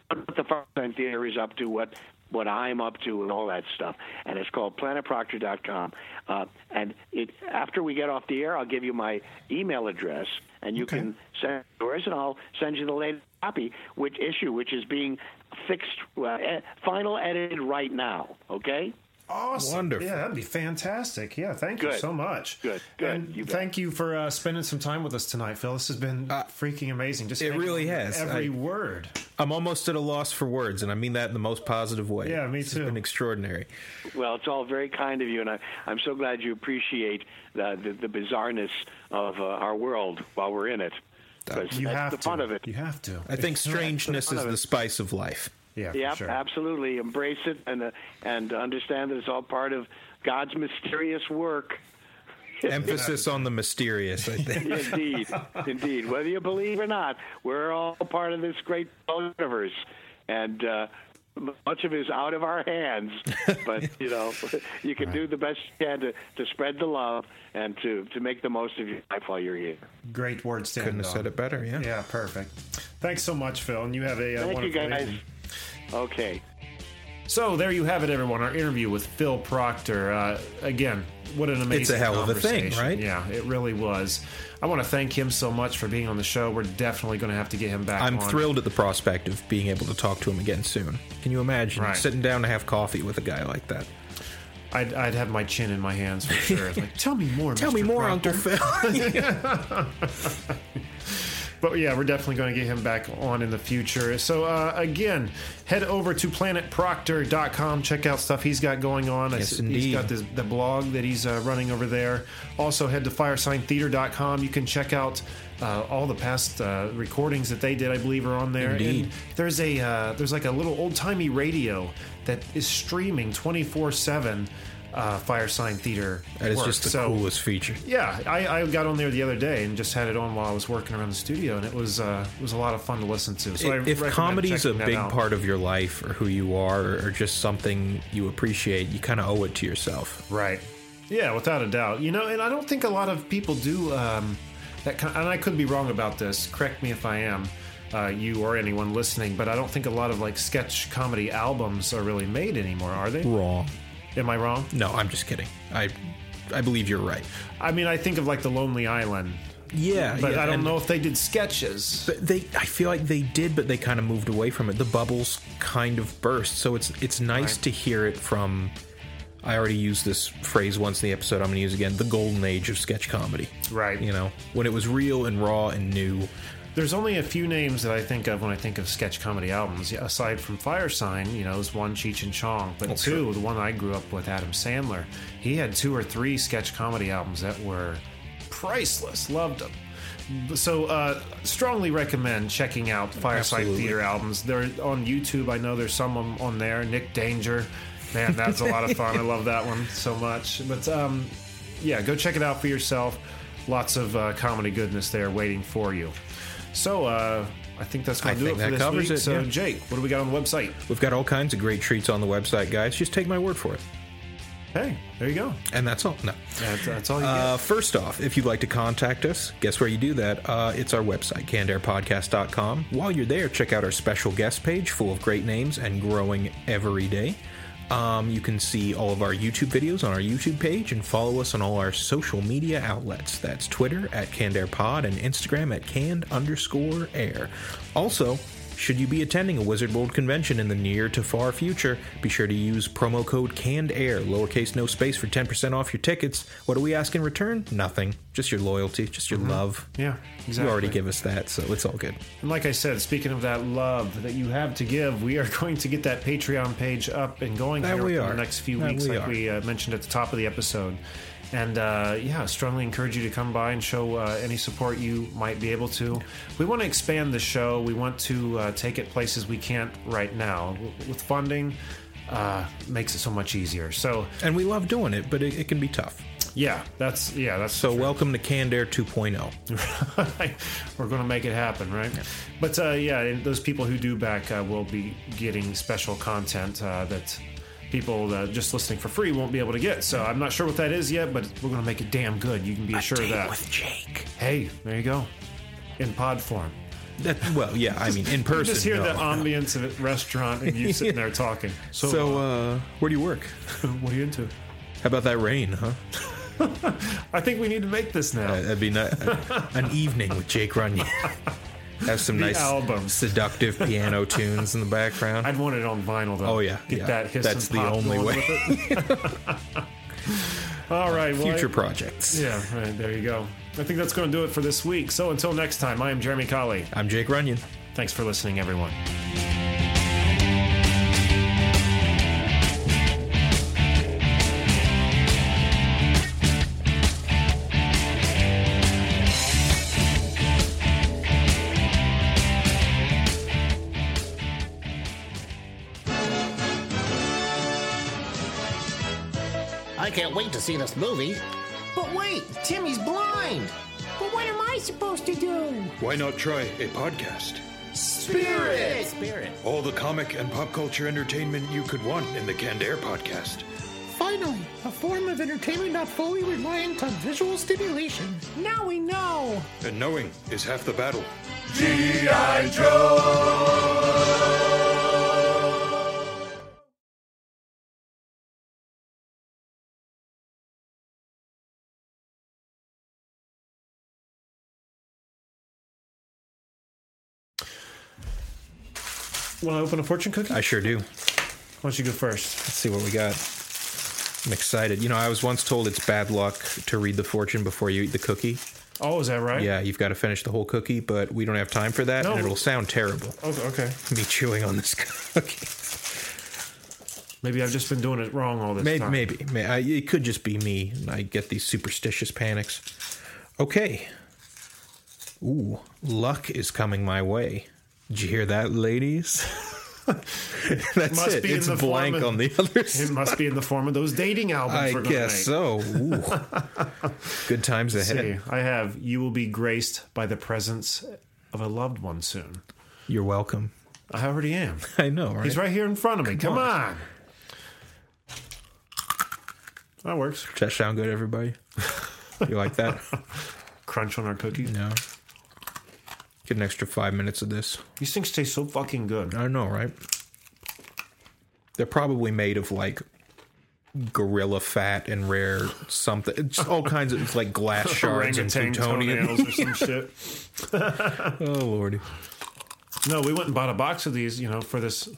what the Farmland Theater is up to, what what I'm up to, and all that stuff. And it's called PlanetProctor.com. Uh, and it after we get off the air, I'll give you my email address, and you
Okay.
can send yours, and I'll send you the latest copy, which issue, which is being fixed, uh, final edited right now. Okay.
Awesome.
Wonderful.
Yeah, that'd be fantastic. Yeah, thank you so much.
Good. Good.
And
You
thank you for uh, spending some time with us tonight, Phil. This has been freaking amazing. Just
it really
on
has.
Every
I-
word.
I'm almost at a loss for words, and I mean that in the most positive way.
Yeah, me
This
too.
has been extraordinary.
Well, it's all very kind of you, and I, I'm so glad you appreciate the, the, the bizarreness of uh, our world while we're in it. 'Cause
You
that's
have
the
to.
fun of it.
You have to.
I think strangeness
fun
is the spice of life.
Yeah, for
Yep,
sure.
absolutely. Embrace it and uh, and understand that it's all part of God's mysterious work.
Emphasis on the mysterious, I think.
indeed, indeed. Whether you believe or not, we're all part of this great universe, and uh, much of it is out of our hands. But you know, you can do the best you can to, to spread the love and to, to make the most of your life while you're here.
Great words to
Couldn't have said it better, yeah.
Yeah, perfect. Thanks so much, Phil, and you have a uh,
Thank you,
wonderful
guys.
evening.
Okay.
So there you have it, everyone. Our interview with Phil Proctor. Uh, again, what an amazing
It's a hell of a thing, right?
Yeah, it really was. I want to thank him so much for being on the show. We're definitely going to have to get him back.
I'm
on.
thrilled at the prospect of being able to talk to him again soon. Can you imagine
Right.
sitting down to have coffee with a guy like that?
I'd, I'd have my chin in my hands for sure. Like, tell me more.
Tell
Mr.
me more,
Proctor."
Uncle Phil.
But yeah, we're definitely going to get him back on in the future. So uh, again, head over to planetproctor.com. Check out stuff he's got going on.
Yes,
He's
indeed.
got this, the blog that he's uh, running over there. Also, head to firesigntheater.com. You can check out uh, all the past uh, recordings that they did. I believe are on there.
Indeed.
And there's a uh, there's like a little old timey radio that is streaming 24 seven. Uh, Firesign Theater.
That is
work.
just the
So-
coolest feature.
yeah, I, I got on there the other day and just had it on while I was working around the studio, and it was uh, it was a lot of fun to listen to. So I
if
recommend
comedy is a big
out.
part of your life or who you are or just something you appreciate, you kind of owe it to yourself.
right? Yeah, without a doubt. You know, and I don't think a lot of people do um, that. Kind and I could be wrong about this. Correct me if I am. Uh, you or anyone listening, but I don't think a lot of like sketch comedy albums are really made anymore, are they?
Wrong.
Am I wrong?
No, I'm just kidding. I I believe you're right.
I mean, I think of like the Lonely Island,
Yeah,
but
yeah,
I don't know if they did sketches.
But they, I feel like they did, but they kind of moved away from it. The bubbles kind of burst, so it's it's nice
Right.
to hear it from. I already used this phrase once in the episode. I'm going to use it again. The golden age of sketch comedy.
Right.
You know, when it was real and raw and new.
There's only a few names that I think of when I think of sketch comedy albums. Aside from Firesign, you know, there's one Cheech and Chong, but
Oh,
two,
sure.
the one I grew up with, Adam Sandler, he had two or three sketch comedy albums that were priceless. Loved them. So, uh, strongly recommend checking out Firesign
Absolutely.
Theater albums. They're on YouTube. I know there's some on- on there. Nick Danger, man, that's a lot of fun. I love that one so much. But um, yeah, go check it out for yourself. Lots of uh, comedy goodness there waiting for you. So uh, I think that's going to do it for this
covers
week.
it,
so
yeah.
Jake, what do we got on the website?
We've got all kinds of great treats on the website, guys. Just take my word for it.
Hey, there you go.
And that's all. No.
That's, that's all you
Uh, first off, if you'd like to contact us, guess where you do that? Uh, it's our website, cannedairpodcast.com. While you're there, check out our special guest page full of great names and growing every day. Um, you can see all of our YouTube videos on our YouTube page and follow us on all our social media outlets. That's Twitter at CannedAirPod and Instagram at canned underscore air. Also, Should you be attending a Wizard World convention in the near to far future, be sure to use promo code Canned Air, lowercase no space, for 10% off your tickets. What do we ask in return? Nothing. Just your loyalty, just your love.
Yeah, exactly.
You already give us that, so it's all good.
And like I said, speaking of that love that you have to give, we are going to get that Patreon page up and going
That
here
are.
the next few
That
weeks,
we
like
are.
we uh, mentioned at the top of the episode. And uh, yeah, strongly encourage you to come by and show uh, any support you might be able to. We want to expand the show. We want to uh, take it places we can't right now. With funding, uh, makes it so much easier. So
And we love doing it, but it, it can be tough.
yeah, that's yeah, that's
So welcome to Canned Air oh. 2.0.
We're going to make it happen, right? But uh, yeah, those people who do back uh, will be getting special content uh, that people uh, just listening for free won't be able to get. So I'm not sure what that is yet, but we're going to make it damn good. You can be sure of that.
with Jake.
hey, there you go. In pod form.
That, well, yeah, I mean, in
You
person.
just hear
no,
the
no.
ambience of a restaurant and you sitting there talking. So,
So, uh, where do you work?
uh, what are you into?
How about that rain, huh?
I think we need to make this now.
Uh, that'd be ni- an evening with Jake Runyon. Have some nice
album.
seductive piano tunes in the background.
I'd want it on vinyl though.
Oh, yeah,
get
yeah.
that. Hiss
That's the only way.
All right, well,
Future
I-
projects.
Yeah, right, there you go. I think that's going to do it for this week. So until next time, I am Jeremy Colley.
I'm Jake Runyon.
Thanks for listening, everyone.
See this movie.
But wait, Timmy's blind. But what am I supposed to do?
Why not try a podcast?
Spirit!
Spirit.
All the comic and pop culture entertainment you could want in the Canned Air podcast.
Finally, a form of entertainment not fully reliant on visual stimulation. Now we know.
And knowing is half the battle.
Want to open a fortune cookie?
I sure do.
Why don't you go first?
Let's see what we got. I'm excited. You know, I was once told it's bad luck to read the fortune before you eat the cookie.
Oh, is that right?
Yeah, you've got to finish the whole cookie, but we don't have time for that,
No.
and it'll sound terrible.
Oh, okay.
Me chewing on this cookie.
Maybe I've just been doing it wrong all this
Maybe,
time.
maybe. May- I, it could just be me. and I get these superstitious panics. Okay. Ooh, luck is coming my way. Did you hear that, ladies? That's
Must
it.
be in
It's
the
blank
of-
on the other
It must be in the form of those dating albums
I
we're going make.
guess so. Good times ahead.
See, I have you will be graced by the presence of a loved one soon.
You're welcome.
I already am.
I know, right?
He's right here in front of me. Come, on. That works.
Does that sound good, everybody? You like that?
Crunch on our cookies.
No. Get an extra five minutes of this.
These things taste so fucking good.
I know, right? They're probably made of like gorilla fat and rare something. It's all kinds of it's like glass shards and plutonium.
or some shit.
Oh lordy.
No, we went and bought a box of these, you know, for this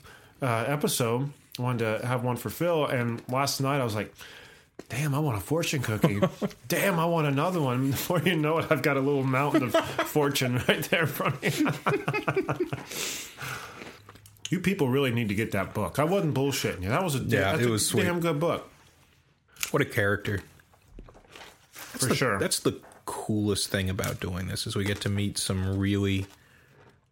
uh, episode. I wanted to have one for Phil, and last night I was like, "Damn, I want a fortune cookie. Damn, I want another one." Before you know it, I've got a little mountain of fortune right there in front of you. you people really need to get that book. I wasn't bullshitting you. That was a
Yeah,
that's
it
a
was sweet.
damn good book
What a character.
for sure.
That's the coolest thing about doing this is we get to meet some really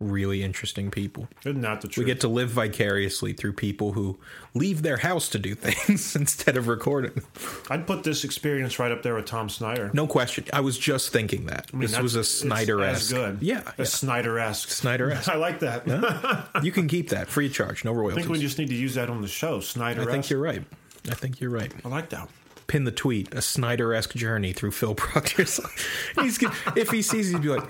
really interesting people.
Isn't that the truth?
We get to live vicariously through people who leave their house to do things instead of recording.
I'd put this experience right up there with Tom Snyder.
No question. I was just thinking that.
I mean,
this was a Snyder esque.
good.
Yeah.
a
yeah.
Snyder esque.
Snyder-esque.
I like that.
you can keep that free charge, no royalties.
I think we just need to use that on the show. Snyder.
I think you're right. I think you're right.
I like that.
Pin the tweet: a Snyder-esque journey through Phil Proctor's. He's gonna- if he sees, it, he'd be like,